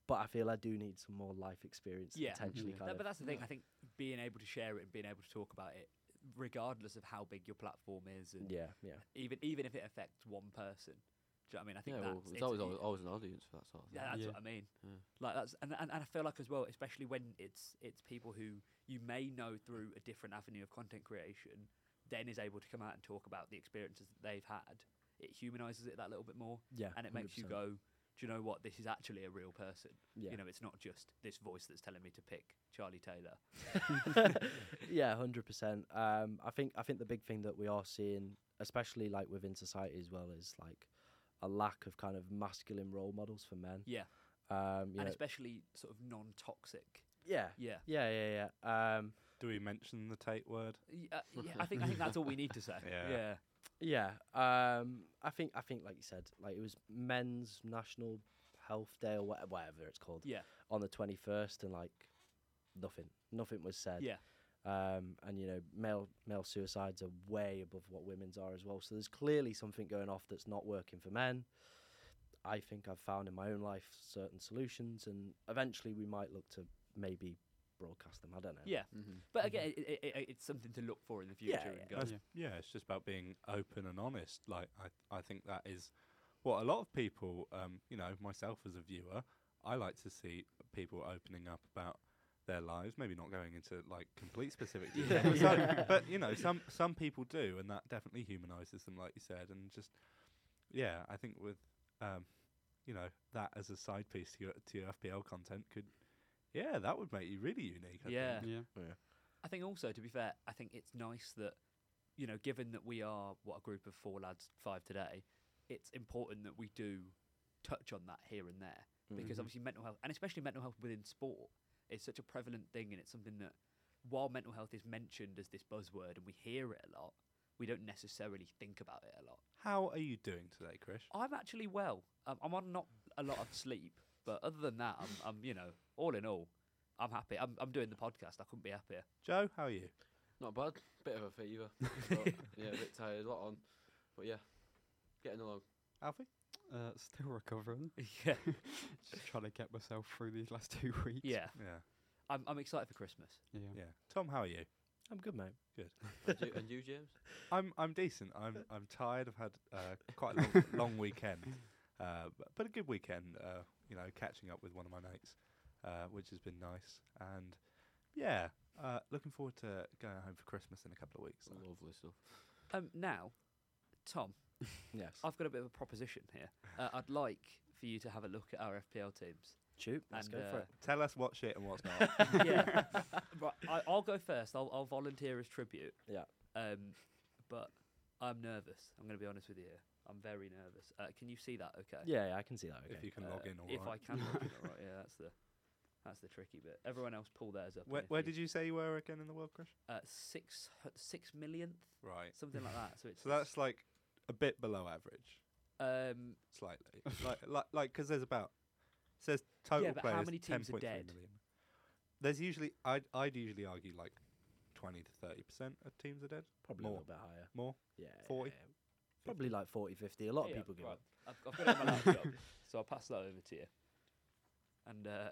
But I feel I do need some more life experience Yeah. potentially Yeah. kind No, of. but that's the thing. I think being able to share it and being able to talk about it, regardless of how big your platform is, and yeah, yeah. even even if it affects one person, do you know what I mean? I think yeah, that's well, there's it's- always, it- always always an audience for that sort of thing. Yeah, that's Yeah. what I mean. Yeah. Like that's and, and and I feel like as well, especially when it's it's people who you may know through a different avenue of content creation, then is able to come out and talk about the experiences that they've had. It humanizes it that little bit more, Yeah, and it makes you go, do you know what? This is actually a real person. Yeah. You know, it's not just this voice that's telling me to pick Charlie Taylor. yeah, hundred percent. Um, I think I think the big thing that we are seeing, especially like within society as well, is like a lack of kind of masculine role models for men. Yeah, Um, you and know, especially sort of non-toxic. yeah, Yeah. yeah, yeah, yeah. Um, Do we mention the Tate word? Y- uh, yeah, I think I think that's all we need to say. Yeah. yeah. yeah. Um, I think I think like you said, like it was Men's National Health Day or whatever it's called Yeah. on the twenty first, and like nothing, nothing was said. Yeah. Um, and you know male male suicides are way above what women's are as well. So there's clearly something going off that's not working for men. I think I've found in my own life certain solutions, and eventually we might look to maybe broadcast them. I don't know. Yeah. Mm-hmm. But again, it, it, it, it's something to look for in the future. Yeah, and yeah. go, Yeah. yeah, it's just about being open and honest. Like I, I think that is what a lot of people, um, you know, myself as a viewer, I like to see people opening up about their lives. Maybe not going into like complete specific Yeah. detail, but, some, but you know, some some people do, and that definitely humanises them, like you said, and just yeah, I think with um, you know, that as a side piece to your to your FPL content could. Yeah, that would make you really unique. I Yeah. think. Yeah. I think also, to be fair, I think it's nice that, you know, given that we are what a group of four lads, five today, it's important that we do touch on that here and there because Mhm. obviously mental health, and especially mental health within sport, is such a prevalent thing, and it's something that, while mental health is mentioned as this buzzword and we hear it a lot, we don't necessarily think about it a lot. How are you doing today, Chris? I'm actually well. Um, I'm on not a lot of sleep, but other than that, I'm, I'm you know, all in all, I'm happy. I'm, I'm doing the podcast. I couldn't be happier. Joe, how are you? Not bad. Bit of a fever. but, yeah, a bit tired. A lot on. But yeah, getting along. Alfie? Uh, still recovering. yeah, Just trying to get myself through these last two weeks. yeah. Yeah. I'm, I'm excited for Christmas. Yeah. Yeah. Tom, how are you? I'm good, mate. And you, and you James? I'm I'm decent. I'm I'm tired. I've had uh, quite a long, long weekend, uh, but, but a good weekend. Uh, you know, catching up with one of my mates, uh, which has been nice. And yeah, uh, looking forward to going home for Christmas in a couple of weeks. Lovely stuff. Um, now, Tom, Yes. I've got a bit of a proposition here. Uh, I'd like for you to have a look at our FPL teams. Shoot, let's and, go for uh, it. Tell us what's shit and what's not. yeah, right. I, I'll go first. I'll, I'll volunteer as tribute. Yeah. Um, but I'm nervous. I'm going to be honest with you. here. I'm very nervous. Uh, can you see that? Okay. Yeah, yeah, I can see that. Okay. if you can Uh, log in, all if right. I can log in, all right. Yeah, that's the that's the tricky bit. Everyone else pull theirs up. Where, where did you say you were again in the world, Chris? Uh, six six millionth, Right. something like that. So it's So that's like a bit below average, um slightly. like like like because there's about says total Yeah, but how many teams are dead? million. There's usually I'd I'd usually argue like twenty to thirty percent of teams are dead. Probably more. a little bit higher. More. Yeah. 40? yeah, yeah. Probably like 40, 50. A lot of yeah, people give right. up. I've, I've got it on my laptop, so I'll pass that over to you and uh,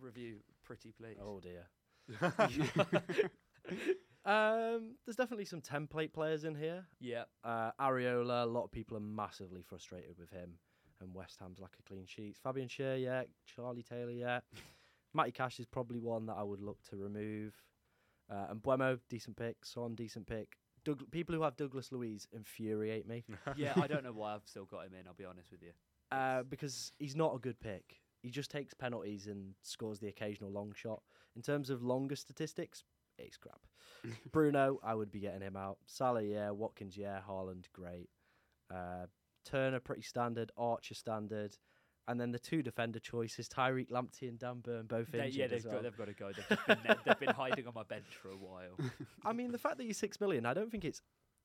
review. Pretty please. Oh dear. um, there's definitely some template players in here. Yeah. Uh, Areola, a lot of people are massively frustrated with him, and West Ham's like a clean sheets. Fabian Schär, yeah. Charlie Taylor, yeah. Matty Cash is probably one that I would look to remove. Uh, and Mbeumo, decent pick. Son, decent pick. Doug- people who have Douglas Luiz infuriate me yeah, I don't know why I've still got him in. I'll be honest with you. uh, because he's not a good pick. He just takes penalties and scores the occasional long shot. In terms of longer statistics, it's crap. Bruno, I would be getting him out. Salah, yeah. Watkins, yeah. Haaland, great. Uh, Turner, pretty standard. Archer, standard. And then the two defender choices, Tariq Lamptey and Dan Burn, both They, injured yeah, they've well. got they've got to go. They've, been, they've been hiding on my bench for a while. I mean, the fact that you're six million, I don't think it's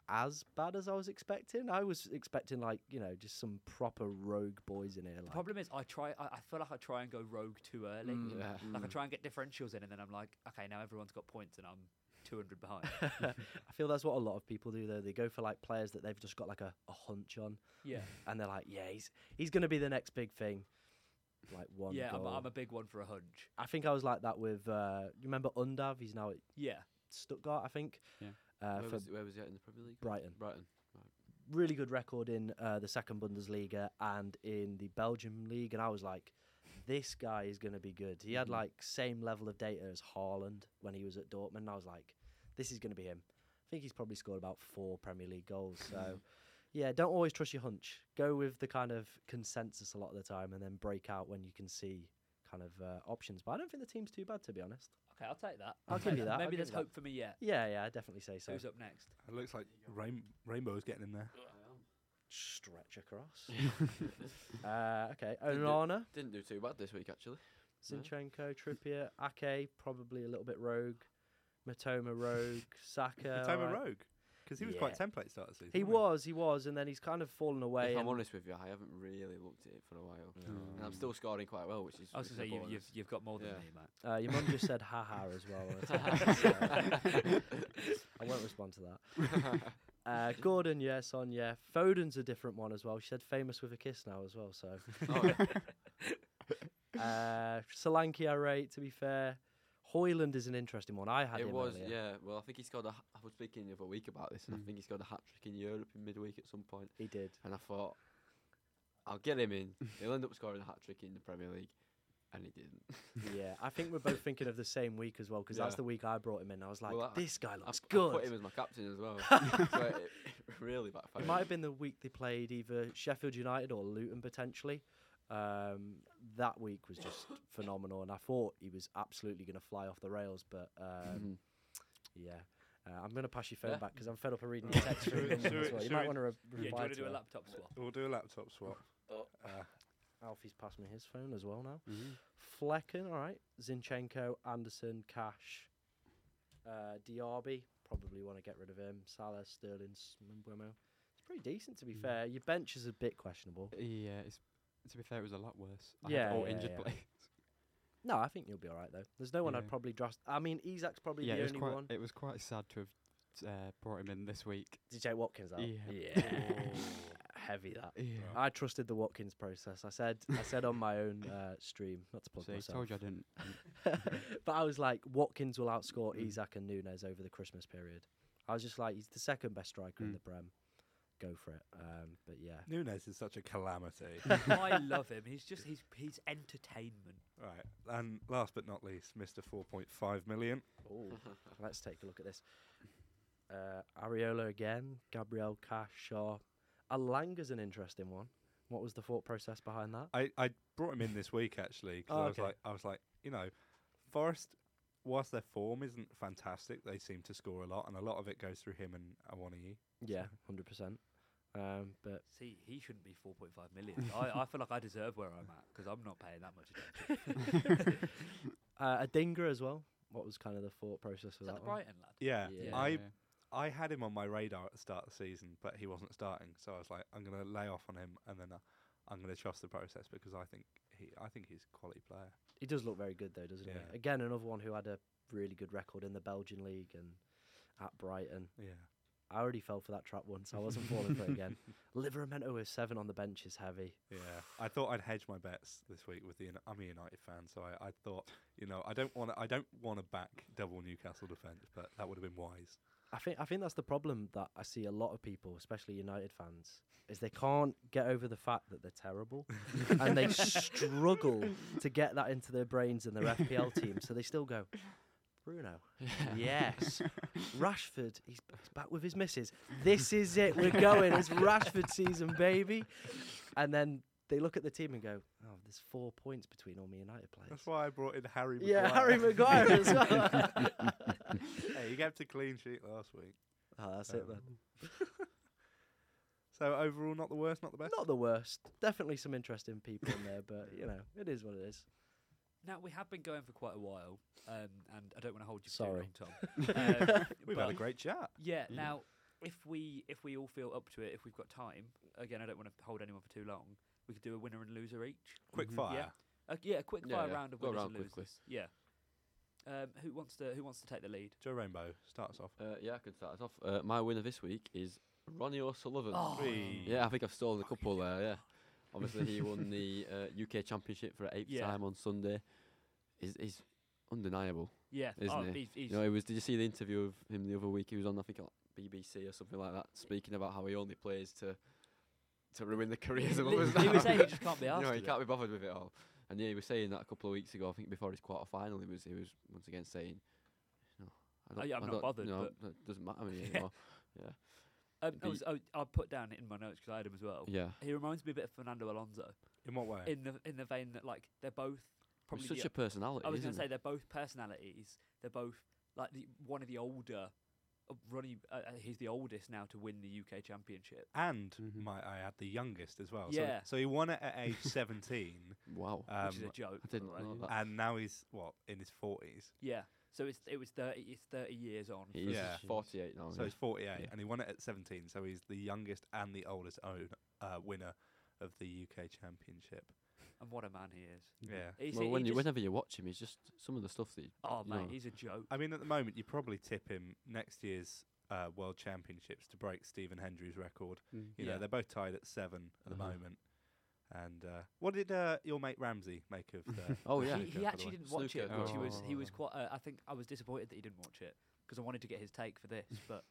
as bad as I was expecting. I was expecting like you know just some proper rogue boys in here. The Like, problem is, I try. I, I feel like I try and go rogue too early. Mm. Yeah. Like I try and get differentials in, and then I'm like, okay, now everyone's got points, and I'm 200 behind. I feel that's what a lot of people do though. They go for like players that they've just got like a, a hunch on, yeah, and they're like, yeah, he's he's gonna be the next big thing. Like one. yeah. I'm. I'm a big one for a hunch. I think I was like that with. Uh, you remember Undav? He's now at Yeah, Stuttgart, I think. Yeah. Uh, where, was, where was he at in the Premier League? Brighton. Brighton. really good record in uh, the second Bundesliga and in the Belgium league, and I was like, this guy is going to be good. He had Mhm. like same level of data as Haaland when he was at Dortmund. And I was like, this is going to be him. I think he's probably scored about four Premier League goals. So, yeah, don't always trust your hunch. Go with the kind of consensus a lot of the time, and then break out when you can see kind of uh, options. But I don't think the team's too bad, to be honest. Okay, I'll take that. I'll take give you that, I'll Maybe there's you that. hope for me yet. Yeah, yeah, I definitely say so. Who's up next? It looks like rain- Rainbow's getting in there. Stretch across. uh, okay, Did the- Onana. Didn't do too bad this week actually. Yeah. Zinchenko, Trippier, Ake, probably a little bit rogue. Mitoma rogue, Saka. Mitoma alright. Rogue, because he was quite Yeah. template start of season. He wasn't was, he was, and then he's kind of fallen away. if I'm and- honest with you, I haven't really looked at it for a while, Mm. and I'm still scoring quite well, which is. I was which going to say you, you've bonus. you've got more than Yeah. me, mate. Uh, your mum just said haha as well. on a text, so I won't respond to that. Uh, Gordon, yeah, Son, yeah. Foden's a different one as well. She said famous with a kiss now as well. So Oh, yeah. uh, Solanke, I rate. To be fair, Højlund is an interesting one. I had it was, earlier. yeah. Well, I think he scored a. I was speaking the other week about this, and Mm. I think he scored a hat trick in Europe in midweek at some point. He did. And I thought, I'll get him in. He'll end up scoring a hat trick in the Premier League, and he didn't. Yeah, I think we're both thinking of the same week as well because that's the week I brought him in. I was like, Well, I- this guy I, looks I good. put him as my captain as well. so it, it really backfired. It might have been the week they played either Sheffield United or Luton potentially. Um, that week was just phenomenal, and I thought he was absolutely going to fly off the rails. But um, Mhm. yeah, uh, I'm going to pass your phone Yeah. back because I'm fed up of reading your text. Through we- numbers should as well. You might want to re- Yeah, do you reply want to to do a laptop swap? We'll do a laptop swap. Oh. Uh, Alfie's passed me his phone as well now. Mhm. Flekken, all right. Zinchenko, Anderson, Cash, uh, Diaby. Probably want to get rid of him. Salah, Sterling, Mbeumo. It's pretty decent to be Mm. fair. Your bench is a bit questionable. Yeah, it's, to be fair, it was a lot worse. I Yeah, had all yeah, injured yeah. players. No, I think you'll be all right though. There's no one I'd probably trust. I mean, Isak's probably yeah, the it was only quite. one. It was quite sad to have uh, brought him in this week. DJ Watkins out. Yeah. Heavy that. Yeah. I trusted the Watkins process. I said I said on my own uh, stream, not to plug So he myself. told you I didn't. but I was like, Watkins will outscore Mm. Isak and Núñez over the Christmas period. I was just like, he's the second best striker in Mm. the Prem. Go for it. Um, but yeah. Núñez is such a calamity. I love him. He's just he's he's entertainment. right, and last but not least, Mr. 4.5 million. Ooh. Let's take a look at this. Uh, Areola again, Gabriel Cash, Shaw. Elanga's an interesting one. What was the thought process behind that? I, I brought him in this week actually because Oh, I was okay. like I was like you know, Forest, whilst their form isn't fantastic, they seem to score a lot, and a lot of it goes through him and Awoniyi. Yeah, hundred percent. Um, but See, he shouldn't be 4.5 million. I, I feel like I deserve where I'm at because I'm not paying that much attention. uh, Adingra as well. What was kind of the thought process Is that that, the one? Brighton lad? Yeah, Yeah. I yeah. I had him on my radar at the start of the season, but he wasn't starting, so I was like, I'm gonna lay off on him, and then uh, I'm gonna trust the process because I think he I think he's a quality player. He does look very good though, doesn't Yeah. he? Again, another one who had a really good record in the Belgian league and at Brighton. Yeah. I already fell for that trap once. I wasn't falling for it again. Livramento with seven on the bench is heavy. Yeah, I thought I'd hedge my bets this week with the. I'm a United fan, so I, I thought, you know, I don't want to. I don't want to back double Newcastle defence, but that would have been wise. I think I think that's the problem that I see a lot of people, especially United fans, is they can't get over the fact that they're terrible, and they struggle to get that into their brains and their FPL team. So they still go, Bruno. yes. Rashford, he's, he's back with his missus. This is it. We're going. It's Rashford season, baby. And then they look at the team and go, oh, there's four points between all me United players. That's why I brought in Harry. Maguire. Yeah, Harry Maguire as well. hey, you gave a clean sheet last week. oh, that's it Um, then. So overall, not the worst, not the best. Not the worst. Definitely some interesting people in there, but you know, it is what it is. Now we have been going for quite a while, um, and I don't want to hold you Sorry. too long, Tom. Um, We've had a great chat. Yeah. Yeah. Now, if we if we all feel up to it, if we've got time, again, I don't want to hold anyone for too long. We could do a winner and loser each. Quick Mhm. fire. Yeah. Uh, yeah, a quick Yeah, fire yeah. round of Go winners around and quickly. losers. Yeah. Um, who wants to Who wants to take the lead? Joe Rainbow, starts off. Uh, yeah, I can start us off. Uh, my winner this week is Ronnie O'Sullivan. Oh. Yeah, I think I've stolen a couple there. Yeah, obviously he won the uh, UK Championship for the eighth Yeah. time on Sunday. He's, he's undeniable. Yeah. Isn't oh, he? He's, he's You know, it was. Did you see the interview of him the other week? He was on, I think, on BBC or something like that, speaking about how he only plays to to ruin the careers of others. he was saying he just can't be you asked. know, he can't be bothered with it all. And yeah, he was saying that a couple of weeks ago. I think before his quarter final, he was he was once again saying, "No, I Oh, yeah, I'm I not don't- bothered, know, but- it doesn't matter to me Yeah. anymore." Yeah, Um, I, the- was, I, I put down in my notes because I had him as well. yeah. He reminds me a bit of Fernando Alonso In what way? in the in the vein that like they're both He's probably such the, a personality. I was going isn't to say he? they're both personalities. They're both like the, one of the older. Uh, Ronnie, uh, uh, he's the oldest now to win the UK Championship. and Mhm. might I add the youngest as well. Yeah. So, so he won it at age 17, Wow. um, which is a joke. I by the didn't way. know that. and now he's what in his 40s. Yeah. So it's it was thirty. It's thirty years on. He's Yeah. 48 now. So yeah. he's 48, Yeah. and he won it at 17. So he's the youngest and the oldest own, uh, winner of the UK Championship. And what a man he is. Yeah. He's, well, he when you, whenever you watch him, he's just some of the stuff that. He, oh you mate, know, he's a joke. I mean, at the moment, you probably tip him next year's uh, World Championships to break Stephen Hendry's record. Mm. You Yeah. know, they're both tied at seven at the Uh-huh. moment. And uh, what did uh, your mate Ramsey make of the? Oh, yeah. he, he actually didn't watch Snooker, it, which he was he was Oh. quite. Uh, I think I was disappointed that he didn't watch it because I wanted to get his take for this. But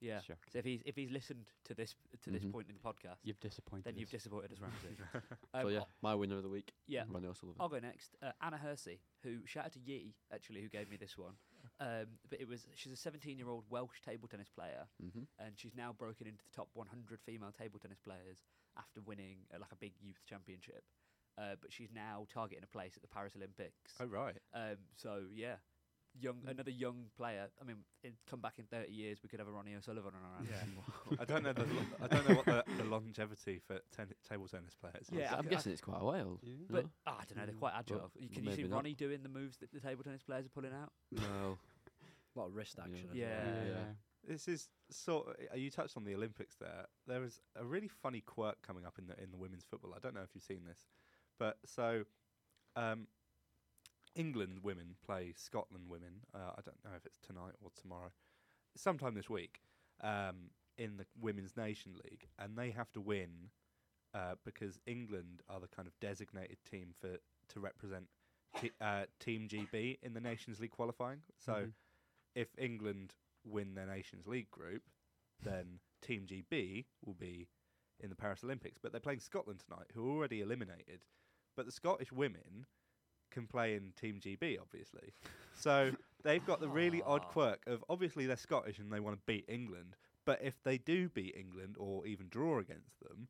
yeah, Shock. so if he's if he's listened to this to this Mhm. point in the podcast, You've disappointed. then you've disappointed us, Ramsey. so Um, yeah, my winner of the week. yeah. Ronnie O'Sullivan. I'll go next. Uh, Anna Hursey, who shout out to Yee actually, who gave me this one. Um, but it was she's a 17 year old Welsh table tennis player, hmm and she's now broken into the top 100 female table tennis players after winning uh, like a big youth championship. Uh, but she's now targeting a place at the Paris Olympics. oh right. Um, so yeah, young another young player. I mean, in, come back in 30 years, we could have a Ronnie O'Sullivan on our hands. Yeah. I don't know the lo- I don't know what the, the longevity for ten- table tennis players. is. Yeah, I'm I- guessing it's quite a while. Yeah. But no? ah, I don't know, they're Mm, quite but agile. You- Can you see maybe not. Ronnie doing the moves that the table tennis players are pulling out? no. A lot of wrist action. as Yeah. well. yeah. This is sort. Of, uh, you touched on the Olympics there. There is a really funny quirk coming up in the in the women's football. I don't know if you've seen this, but so um, England women play Scotland women. Uh, I don't know if it's tonight or tomorrow, sometime this week, um, in the Women's Nation League, and they have to win uh, because England are the kind of designated team for to represent t- uh, Team GB in the Nations League qualifying. So Mhm. if England win their Nations League group, then Team GB will be in the Paris Olympics. But they're playing Scotland tonight, who are already eliminated. But the Scottish women can play in Team GB, obviously. So they've got the really odd quirk of obviously they're Scottish and they want to beat England. But if they do beat England or even draw against them,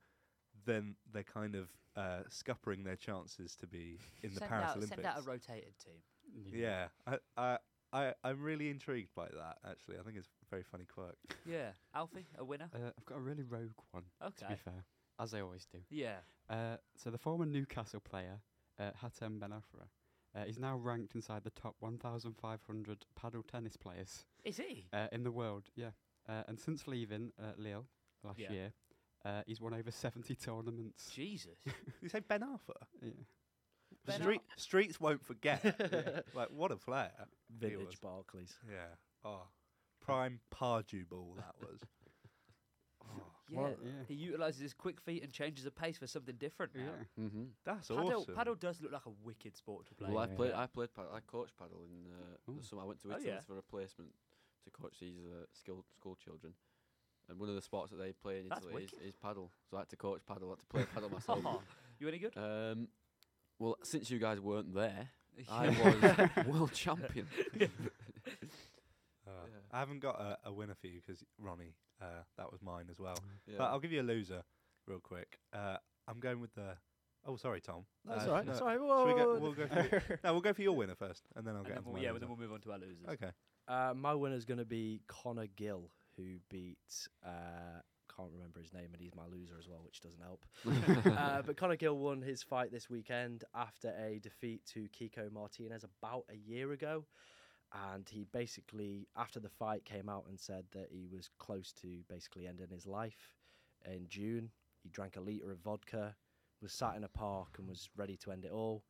then they're kind of uh, scuppering their chances to be in the send Paris out, Olympics. Send out a rotated team. Yeah, I, I, I, I'm really intrigued by that. Actually, I think it's a very funny quirk. Yeah, Alfie, a winner. Uh, I've got a really rogue one, Okay. to Okay. be fair, as I always do. Yeah. Uh, so the former Newcastle player, uh, Hatem Ben Arfa, uh, is now ranked inside the top 1,500 paddle tennis players Is he? uh, in the world. Yeah, uh, and since leaving uh, Lille last Yeah. year, uh, he's won over 70 tournaments. Jesus. you say Ben Arthur? Yeah. Ben Street, streets won't forget. like what a player. he was. Vintage Barclays. Yeah. Oh, prime Pardew ball that was. Yeah. Well, yeah. He utilises his quick feet and changes the pace for something different now. Yeah. Mm-hmm. that's Paddle, awesome. paddle does look like a wicked sport to play. Well, I Yeah. played. I played. Paddle, I coached paddle in uh, the Ooh. summer. I went to Oh, Italy yeah. for a placement to coach these uh, school school children. And one of the sports that they play in That's Italy is, wicked. is paddle. So I had to coach paddle. I had to play paddle myself. Oh, you any good? Um, well, since you guys weren't there, I was world champion. I haven't got a, a winner for you because Ronnie, uh, that was mine as well. Yeah. But I'll give you a loser real quick. Uh, I'm going with the. Oh, sorry, Tom. That's Uh, all right. no, That's all right. shall Whoa, we go, we'll go for your, no, we'll go for your winner first, and then I'll And get then we'll, my yeah, loser. then we'll move on to our losers. Okay. Uh, my is going to be Connor Gill, who beat. Uh, can't remember his name, and he's my loser as well, which doesn't help. uh, but Connor Gill won his fight this weekend after a defeat to Kiko Martinez about a year ago. And he basically, after the fight, came out and said that he was close to basically ending his life. In June, he drank a litre of vodka, was sat in a park, and was ready to end it all.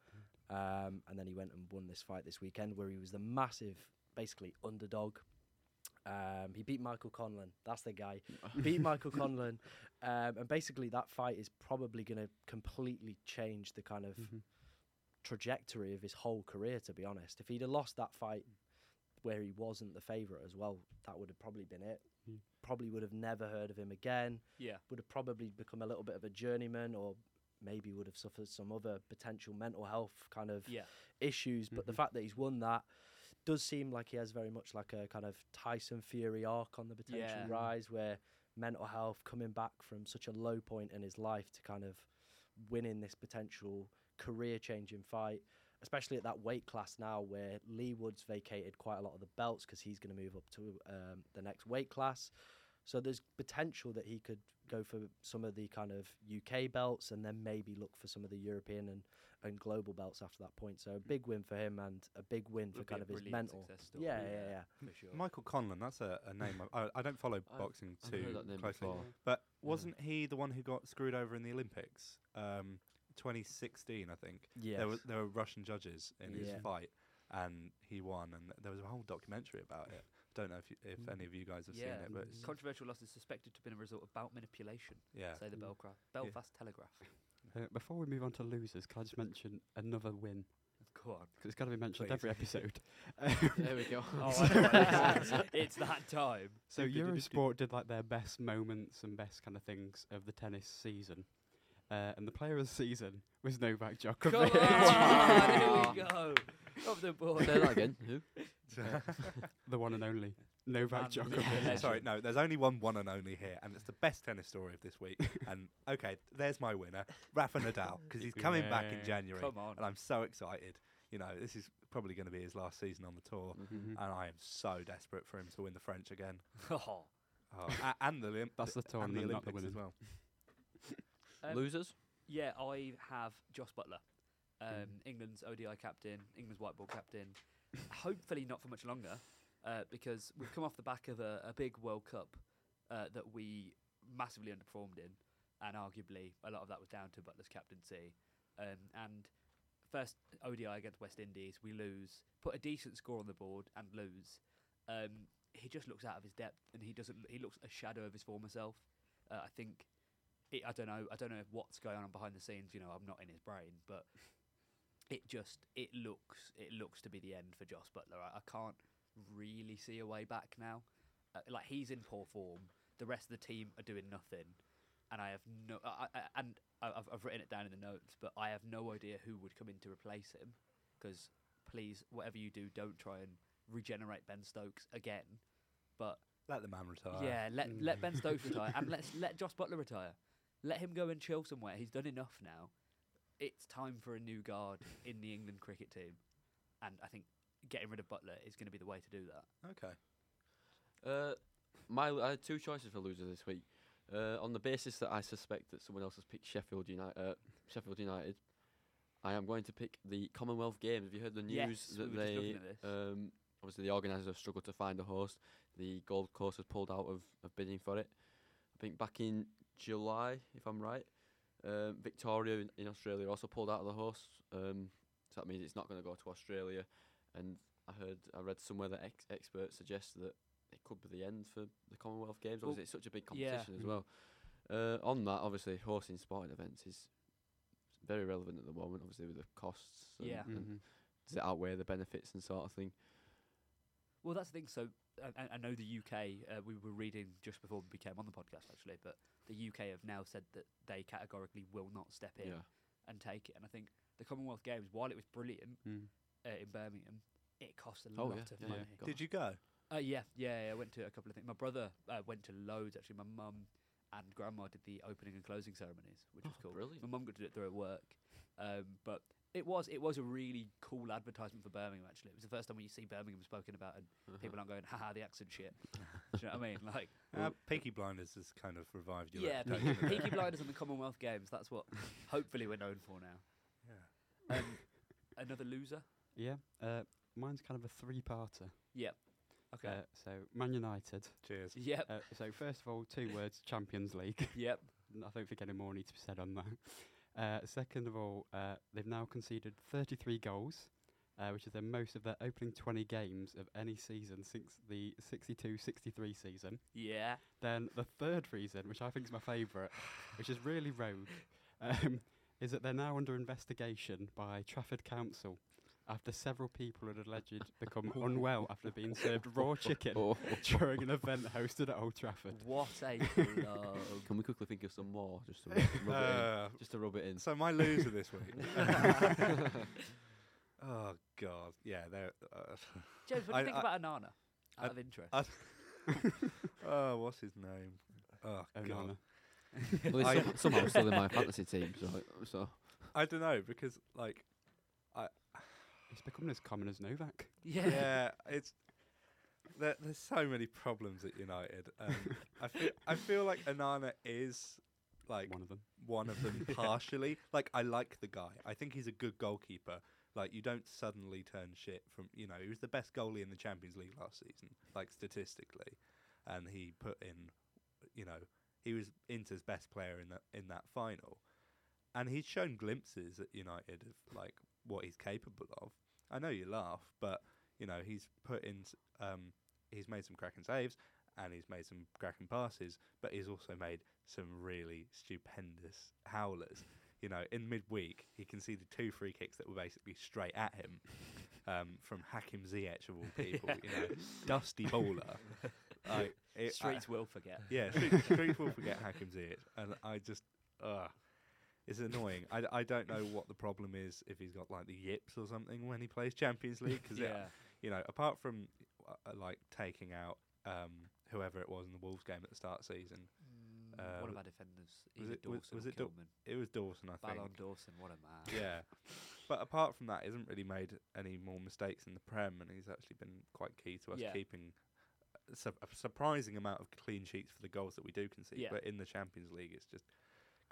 Um, and then he went and won this fight this weekend, where he was the massive, basically underdog. Um, he beat Michael Conlan. That's the guy. beat Michael Conlan. um, and basically that fight is probably going to completely change the kind of Mhm. trajectory of his whole career. To be honest, if he'd have lost that fight where he wasn't the favourite as well, that would have probably been it. Mm. Probably would have never heard of him again. Yeah. Would have probably become a little bit of a journeyman, or maybe would have suffered some other potential mental health kind of Yeah. issues. But the Mhm. fact that he's won that does seem like he has very much like a kind of Tyson Fury arc on the potential Yeah. rise, where mental health coming back from such a low point in his life to kind of winning this potential career changing fight, especially at that weight class now where Lee Woods vacated quite a lot of the belts because he's going to move up to um, the next weight class. So there's potential that he could go for some of the kind of UK belts and then maybe look for some of the European and, and global belts after that point. So a big win for him and a big win for Would be kind of his mental. success story, Yeah, yeah, yeah. For sure. Michael Conlan, that's a, a name. I, I- I don't follow boxing I've too heard that closely, before. but wasn't he the one who got screwed over in the Olympics? Um, 2016, I think. Yeah. There were there were Russian judges in his Yeah. fight, and he won. And there was a whole documentary about it. Don't know if you, if Mm. any of you guys have yeah. seen it, but it's, Controversial loss is suspected to have been a result of bout manipulation. yeah. Say the Mm. Belgra- Belfast Telegraph. Uh, before we move on to losers, can I just mention another win? Go on. Because it's got to be mentioned Please. every episode. there we go. Oh, I know what it is. it's that time. So. Eurosport did like their best moments and best kind of things of the tennis season. Uh, and the player of the season was Novak Come Djokovic. on, here we go. Up the board. Say that again. Who? the one and only Novak Man, Djokovic. legend. Sorry, no. There's only one one and only here, and it's the best tennis story of this week. and okay, there's my winner, Rafa Nadal, because he's coming back in January, Come on. and I'm so excited. You know, this is probably going to be his last season on the tour, Mhm. and I am so desperate for him to win the French again. Oh. Oh, a- and the Olymp- That's the and the tournament, not the Olympics as winning. well. Um, Losers? Yeah, I have Jos Buttler, um, Mm. England's ODI captain, England's white ball captain. Hopefully not for much longer, uh, because we've come off the back of a, a big World Cup uh, that we massively underperformed in, and arguably a lot of that was down to Buttler's captaincy. Um, and first ODI against West Indies, we lose, put a decent score on the board and lose. Um, he just looks out of his depth, and he doesn't. He looks a shadow of his former self. Uh, I think it, I don't know. I don't know what's going on behind the scenes. You know, I'm not in his brain, but it just it looks it looks to be the end for Jos Buttler. I, I can't really see a way back now. Uh, like he's in poor form. The rest of the team are doing nothing, and I have no. I, I, and I've I've written it down in the notes, but I have no idea who would come in to replace him. Because please, whatever you do, don't try and regenerate Ben Stokes again. But Let the man retire. yeah, let Mm. let Ben Stokes retire and let's let Josh Buttler retire. Let him go and chill somewhere. He's done enough now. It's time for a new guard in the England cricket team, and I think getting rid of Buttler is going to be the way to do that. Okay. Uh, my I had two choices for losers this week. Uh, on the basis that I suspect that someone else has picked Sheffield United, uh, Sheffield United, I am going to pick the Commonwealth Games. Have you heard the news Yes, that were just they looking um, obviously the organisers have struggled to find a host. The Gold Coast has pulled out of, of bidding for it. I think back in July, if I'm right, um, Victoria in, in Australia also pulled out of the horse, Um, so that means it's not going to go to Australia. And I heard, I read somewhere that ex- experts suggest that it could be the end for the Commonwealth Games. Well, Obviously, it's such a big yeah. competition as Mm. well. Uh, on that, obviously, hosting sporting events is very relevant at the moment. Obviously, with the costs. and- Yeah. and Mhm. does it outweigh the benefits and sort of thing? Well, that's the thing. So I, I- I know the UK. Uh, we were reading just before we became on the podcast, actually, but the UK have now said that they categorically will not step in Yeah. and take it. And I think the Commonwealth Games, while it was brilliant Mm. uh, in Birmingham, it cost a Oh, lot yeah, of yeah, money. yeah. Did you go? Uh, yeah, yeah, yeah. I went to a couple of things. My brother uh, went to loads actually. My mum and grandma did the opening and closing ceremonies, which was Oh, cool. brilliant. My mum got to do it through her work, um, but it was it was a really cool advertisement for Birmingham. Actually, it was the first time when you see Birmingham spoken about, and Uh-huh. people aren't going, "Haha, the accent shit." do you know what I mean? Like, Uh, Peaky Blinders has kind of revived your yeah, reputation. Peaky. Peaky Blinders and the Commonwealth Games. That's what hopefully we're known for now. Yeah. Um, another loser. Yeah, uh, mine's kind of a three-parter. Yep. Okay. Uh, so Man United. Cheers. yep. Uh, so first of all, two words: Champions League. Yep. I don't think any more needs to be said on that. Uh, second of all, uh, they've now conceded 33 goals, uh, which is the most of their opening 20 games of any season since the 62-63 season. Yeah. Then the third reason, which I think is my favourite, which is really rogue, um, is that they're now under investigation by Trafford Council after several people had alleged become unwell after being served raw chicken Oh, during an event hosted at Old Trafford. What a plug. can we quickly think of some more just to rub, rub it in? Uh, Just to rub it in. so my loser this week. oh God, yeah. They're, uh, James, what do I- you think I- about Anana? Out I- of interest. I- oh, what's his name? Oh God. Onana. well, he's I- some- somehow still in my fantasy team, so so I don't know because like It's becoming as common as Novak. yeah. yeah, it's there, there's so many problems at United. Um, I feel I feel like Onana is like One of them. one of them partially. Like I like the guy. I think he's a good goalkeeper. Like you don't suddenly turn shit from you know, he was the best goalie in the Champions League last season, like statistically. And he put in you know, he was Inter's best player in that in that final. And he's shown glimpses at United of like what he's capable of. I know you laugh, but you know, he's put in um he's made some cracking saves and he's made some cracking passes, but he's also made some really stupendous howlers. You know, in midweek, he conceded two free kicks that were basically straight at him um, from Hakim Ziyech of all people. You know, dusty bowler. Like, it, I- Streets will forget. yeah, Street, Street will forget Hakim Ziyech, and I just, uh it's annoying. I, I don't know what the problem is if he's got like the yips or something when he plays Champions League because yeah. you know, apart from uh, uh, like taking out um, whoever it was in the Wolves game at the start of season, Mm, Uh, one of w- our defenders, was it- Dawson was or it Kilman. it was Dawson, I think. Ballon Dawson, what a man. Yeah, but apart from that, he hasn't really made any more mistakes in the Prem, and he's actually been quite key to us Yeah. keeping a surprising amount of clean sheets for the goals that we do concede. Yeah. But in the Champions League, it's just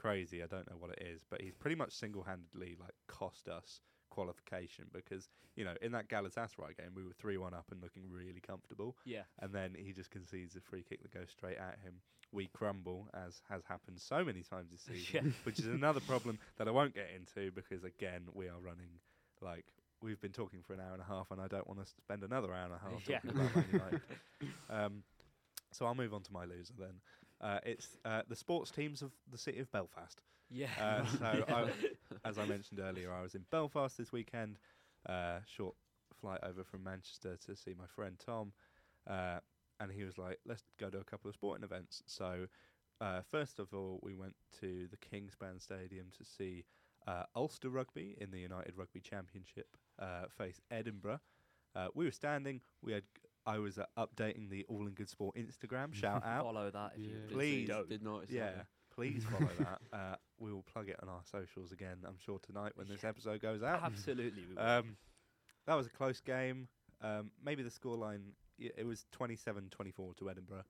crazy. I don't know what it is, but he's pretty much single-handedly like cost us qualification because you know in that Galatasaray game we were three-one up and looking really comfortable, Yeah. and then he just concedes a free kick that goes straight at him. We crumble, as has happened so many times this season, Yeah. which is another problem that I won't get into because again we are running like we've been talking for an hour and a half, and I don't want to spend another hour and a half Yeah. talking about Man United. Um, so I'll move on to my loser then. Uh, it's uh, the sports teams of the city of Belfast. Yeah. Uh, so, I, as I mentioned earlier, I was in Belfast this weekend. Uh, short flight over from Manchester to see my friend Tom, uh, and he was like, "Let's go to a couple of sporting events." So, uh, first of all, we went to the Kingspan Stadium to see uh, Ulster Rugby in the United Rugby Championship uh, face Edinburgh. Uh, we were standing. We had. I was uh, updating the All in Good Sport Instagram. Shout out. Follow that if you Yeah. if Please. you don't. did notice. that, Yeah, please follow that. Uh, we will plug it on our socials again. I'm sure tonight when this episode goes out. Absolutely. We. Um, that was a close game. Um, maybe the scoreline y- it was 27-24 to Edinburgh,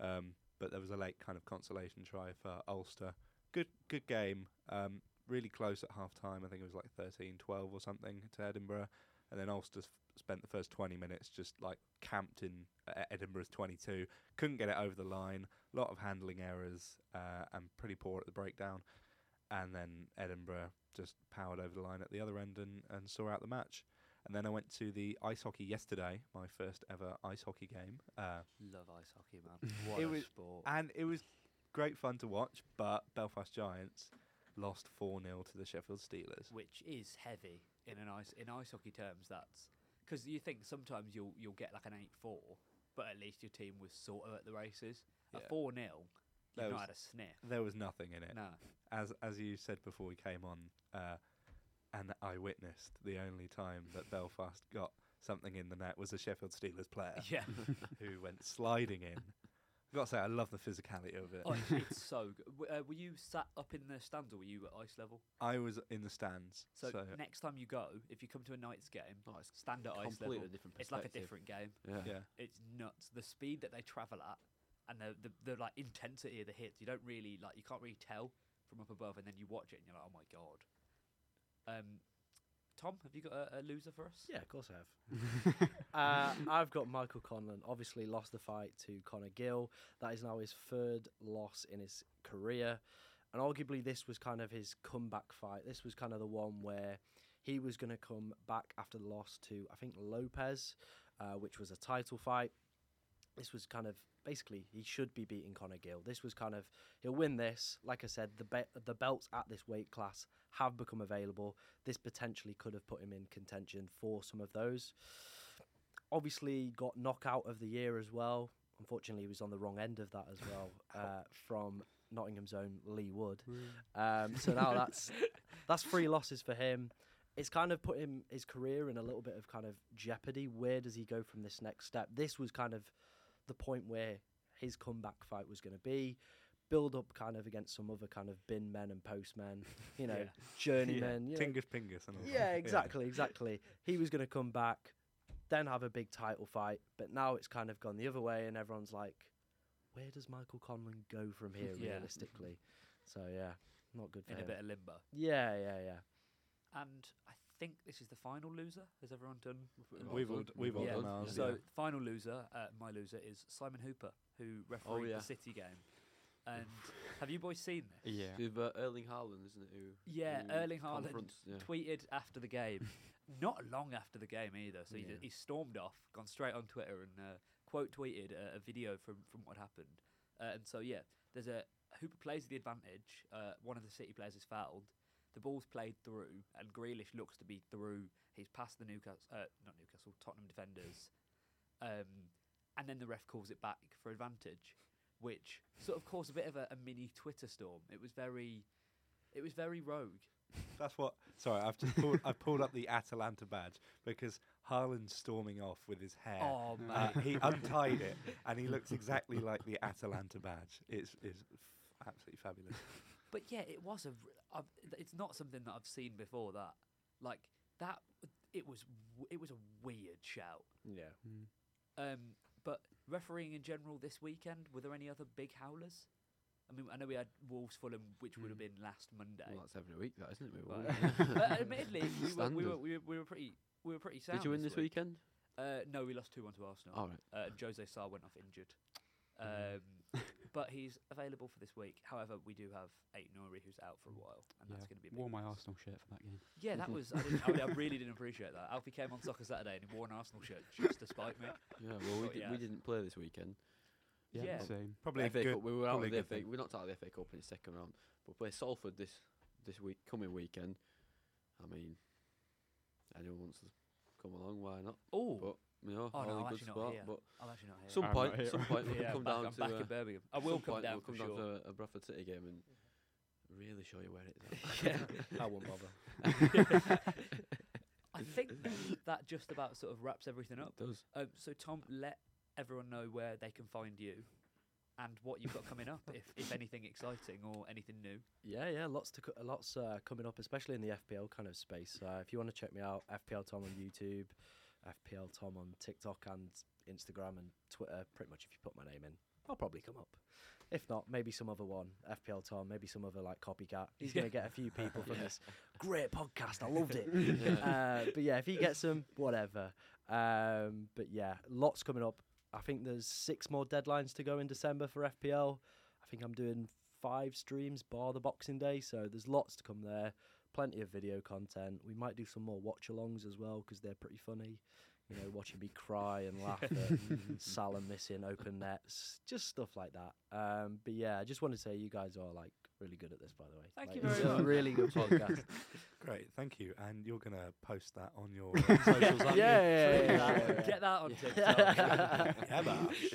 um, but there was a late kind of consolation try for Ulster. Good, good game. Um, really close at half time. I think it was like 13-12 or something to Edinburgh, and then Ulster spent the first 20 minutes just like camped in uh, Edinburgh's 22. Couldn't get it over the line. A lot of handling errors uh, and pretty poor at the breakdown. And then Edinburgh just powered over the line at the other end and, and saw out the match. And then I went to the ice hockey yesterday, my first ever ice hockey game. Uh, Love ice hockey, man. What It a was- sport. and it was great fun to watch, but Belfast Giants lost 4 0 to the Sheffield Steelers. which is heavy in an ice in ice hockey terms. That's because you think sometimes you'll you'll get like an eight four, but at least your team was sort of at the races. Yeah. At four 0 There you've was- not had a sniff. There was nothing in it. No, As as you said before we came on, uh, and I witnessed the only time that Belfast got something in the net was a Sheffield Steelers player Yeah. who went sliding in. I've got to say, I love the physicality of it. oh, it's- it's so good. W- Uh, were you sat up in the stands or were you at ice level? I was in the stands, So, so, next time you go, if you come to a night's game, Oh, it's stand at ice completely level. different It's like a perspective. different game. Yeah. yeah. It's nuts. The speed that they travel at and the, the the like intensity of the hits. You don't really like. You can't really tell from up above, and then you watch it and you're like, oh my god. Um, Tom, have you got a, a loser for us? Yeah, of course I have. uh, I've got Michael Conlan. Obviously, lost the fight to Conor Gill. That is now his third loss in his career, and arguably this was kind of his comeback fight. This was kind of the one where he was going to come back after the loss to I think Lopez, uh, which was a title fight. This was kind of basically he should be beating Conor Gill. This was kind of he'll win this. Like I said, the be- the belts at this weight class have become available. This potentially could have put him in contention for some of those. Obviously, got knockout of the year as well. Unfortunately, he was on the wrong end of that as well uh, from Nottingham's own Leigh Wood. Um, so now that's that's three losses for him. It's kind of put him his career in a little bit of kind of jeopardy. Where does he go from this next step? This was kind of the point where his comeback fight was going to be. Build up kind of against some other kind of bin men and postmen, you know, Yeah. journeymen. you know, Tingus Pingus and all yeah, that. exactly, exactly. He was going to come back, then have a big title fight, but now it's kind of gone the other way, and everyone's like, where does Michael Conlan go from here, Yeah. realistically? So yeah, not good for In a bit of limbo. Yeah, yeah, yeah. And I think this is the final loser. Has everyone done? We've all, we've all Yeah. done ours. So yeah. final loser, uh, my loser is Simon Hooper, who refereed yeah. the City game. And have you boys seen this? Yeah. With uh, Erling Haaland, isn't it? Who, Yeah, who Erling Haaland yeah. tweeted after the game, not long after the game either. So he, Yeah. he stormed off, gone straight on Twitter, and uh, quote tweeted a, a video from from what happened. Uh, and so yeah, there's a Hooper plays the advantage. Uh, one of the City players is fouled. The ball's played through, and Grealish looks to be through. He's past the Newcastle, uh, not Newcastle, Tottenham defenders, um, and then the ref calls it back for advantage, which sort of caused a bit of a, a mini Twitter storm. It was very, it was very rogue. That's what. Sorry, I've just pulled, I've pulled up the Atalanta badge because Haaland's storming off with his hair. Oh Uh, man, he untied it, and he looks exactly like the Atalanta badge. It's is absolutely fabulous. But yeah, it was a. r- I've, it's not something that I've seen before. That like that. It was. It was a weird shout. Yeah. Um, but refereeing in general this weekend. Were there any other big howlers? I mean, I know we had Wolves Fulham, which would have been last Monday. Well, that's every week, though, isn't it? with But, but admittedly, we were, we, were, we, were, we were pretty. We were pretty sound. Did you win this week. weekend? Uh, no, we lost two one to Arsenal. All right. Uh, José Sá went off injured. Um, but he's available for this week. However, we do have Aït-Nouri who's out for a while, and yeah. that's going to be a big Wore my Arsenal shirt for that game. Yeah, that was. I, didn't, I, mean, I really didn't appreciate that. Alfie came on Soccer Saturday and he wore an Arsenal shirt just to spite me. Yeah, well, we, yeah. we didn't play this weekend. Yeah. Same. Probably a FA good. Cup, we were out probably of a the FA. We're not out of the FA Cup in the second round, but play Salford this this week, coming weekend. I mean, anyone wants to come along, why not? Oh, But you know, Oh, all no, in I'm good actually not spot. here. But I'm actually not here. some I'm point, here. some point, we'll yeah, come I'm back, down I'm to back uh, in Birmingham. I will come point down we'll for come sure. down to a, a Bradford City game and really show you where it's yeah. I won't bother. I think that just about sort of wraps everything up. It does. Um, so Tom, let everyone know where they can find you and what you've got coming up, if, if anything exciting or anything new. Yeah, yeah, lots to co- lots uh, coming up, especially in the FPL kind of space. Uh, if you want to check me out, FPL Tom on YouTube, FPL Tom on TikTok and Instagram and Twitter. Pretty much, if you put my name in, I'll probably come up. If not, maybe some other one, FPL Tom, maybe some other like copycat. He's gonna get a few people from this great podcast. I loved it. uh, but yeah, if he gets them, whatever. Um, but yeah, lots coming up. I think there's six more deadlines to go in December for FPL. I think I'm doing five streams bar the Boxing Day, so there's lots to come there. Plenty of video content. We might do some more watch alongs as well because they're pretty funny. You know, watching me cry and laugh at Salah missing open nets, just stuff like that. Um, but yeah, I just want to say you guys are like really good at this, by the way. Thank Like, you it's very a much. really good podcast. Great, thank you. And you're gonna post that on your socials, aren't yeah, yeah, yeah, yeah, yeah. Get that on TikTok. Yeah, Bash.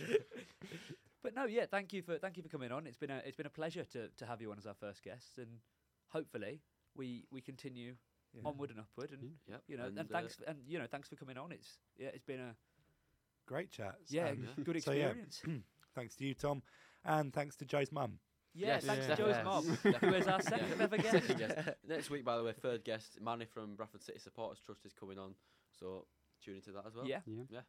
But no, yeah, thank you for thank you for coming on. It's been a it's been a pleasure to, to have you on as our first guest, and hopefully we we continue Yeah. onward and upward, and Yeah. You know, and, uh, thanks for, and you know, thanks for coming on. It's yeah, it's been a Great chat. yeah, and yeah. good So, yeah. experience. thanks to you, Tom, and thanks to Joe's mum. Yeah, Yes, thanks yeah. to Joe's yes, mum, who is our second Yeah. ever guest. Second guest. Next week, by the way, third guest, Manny from Bradford City Supporters Trust is coming on. So tune into that as well. Yeah, Yeah. Yeah.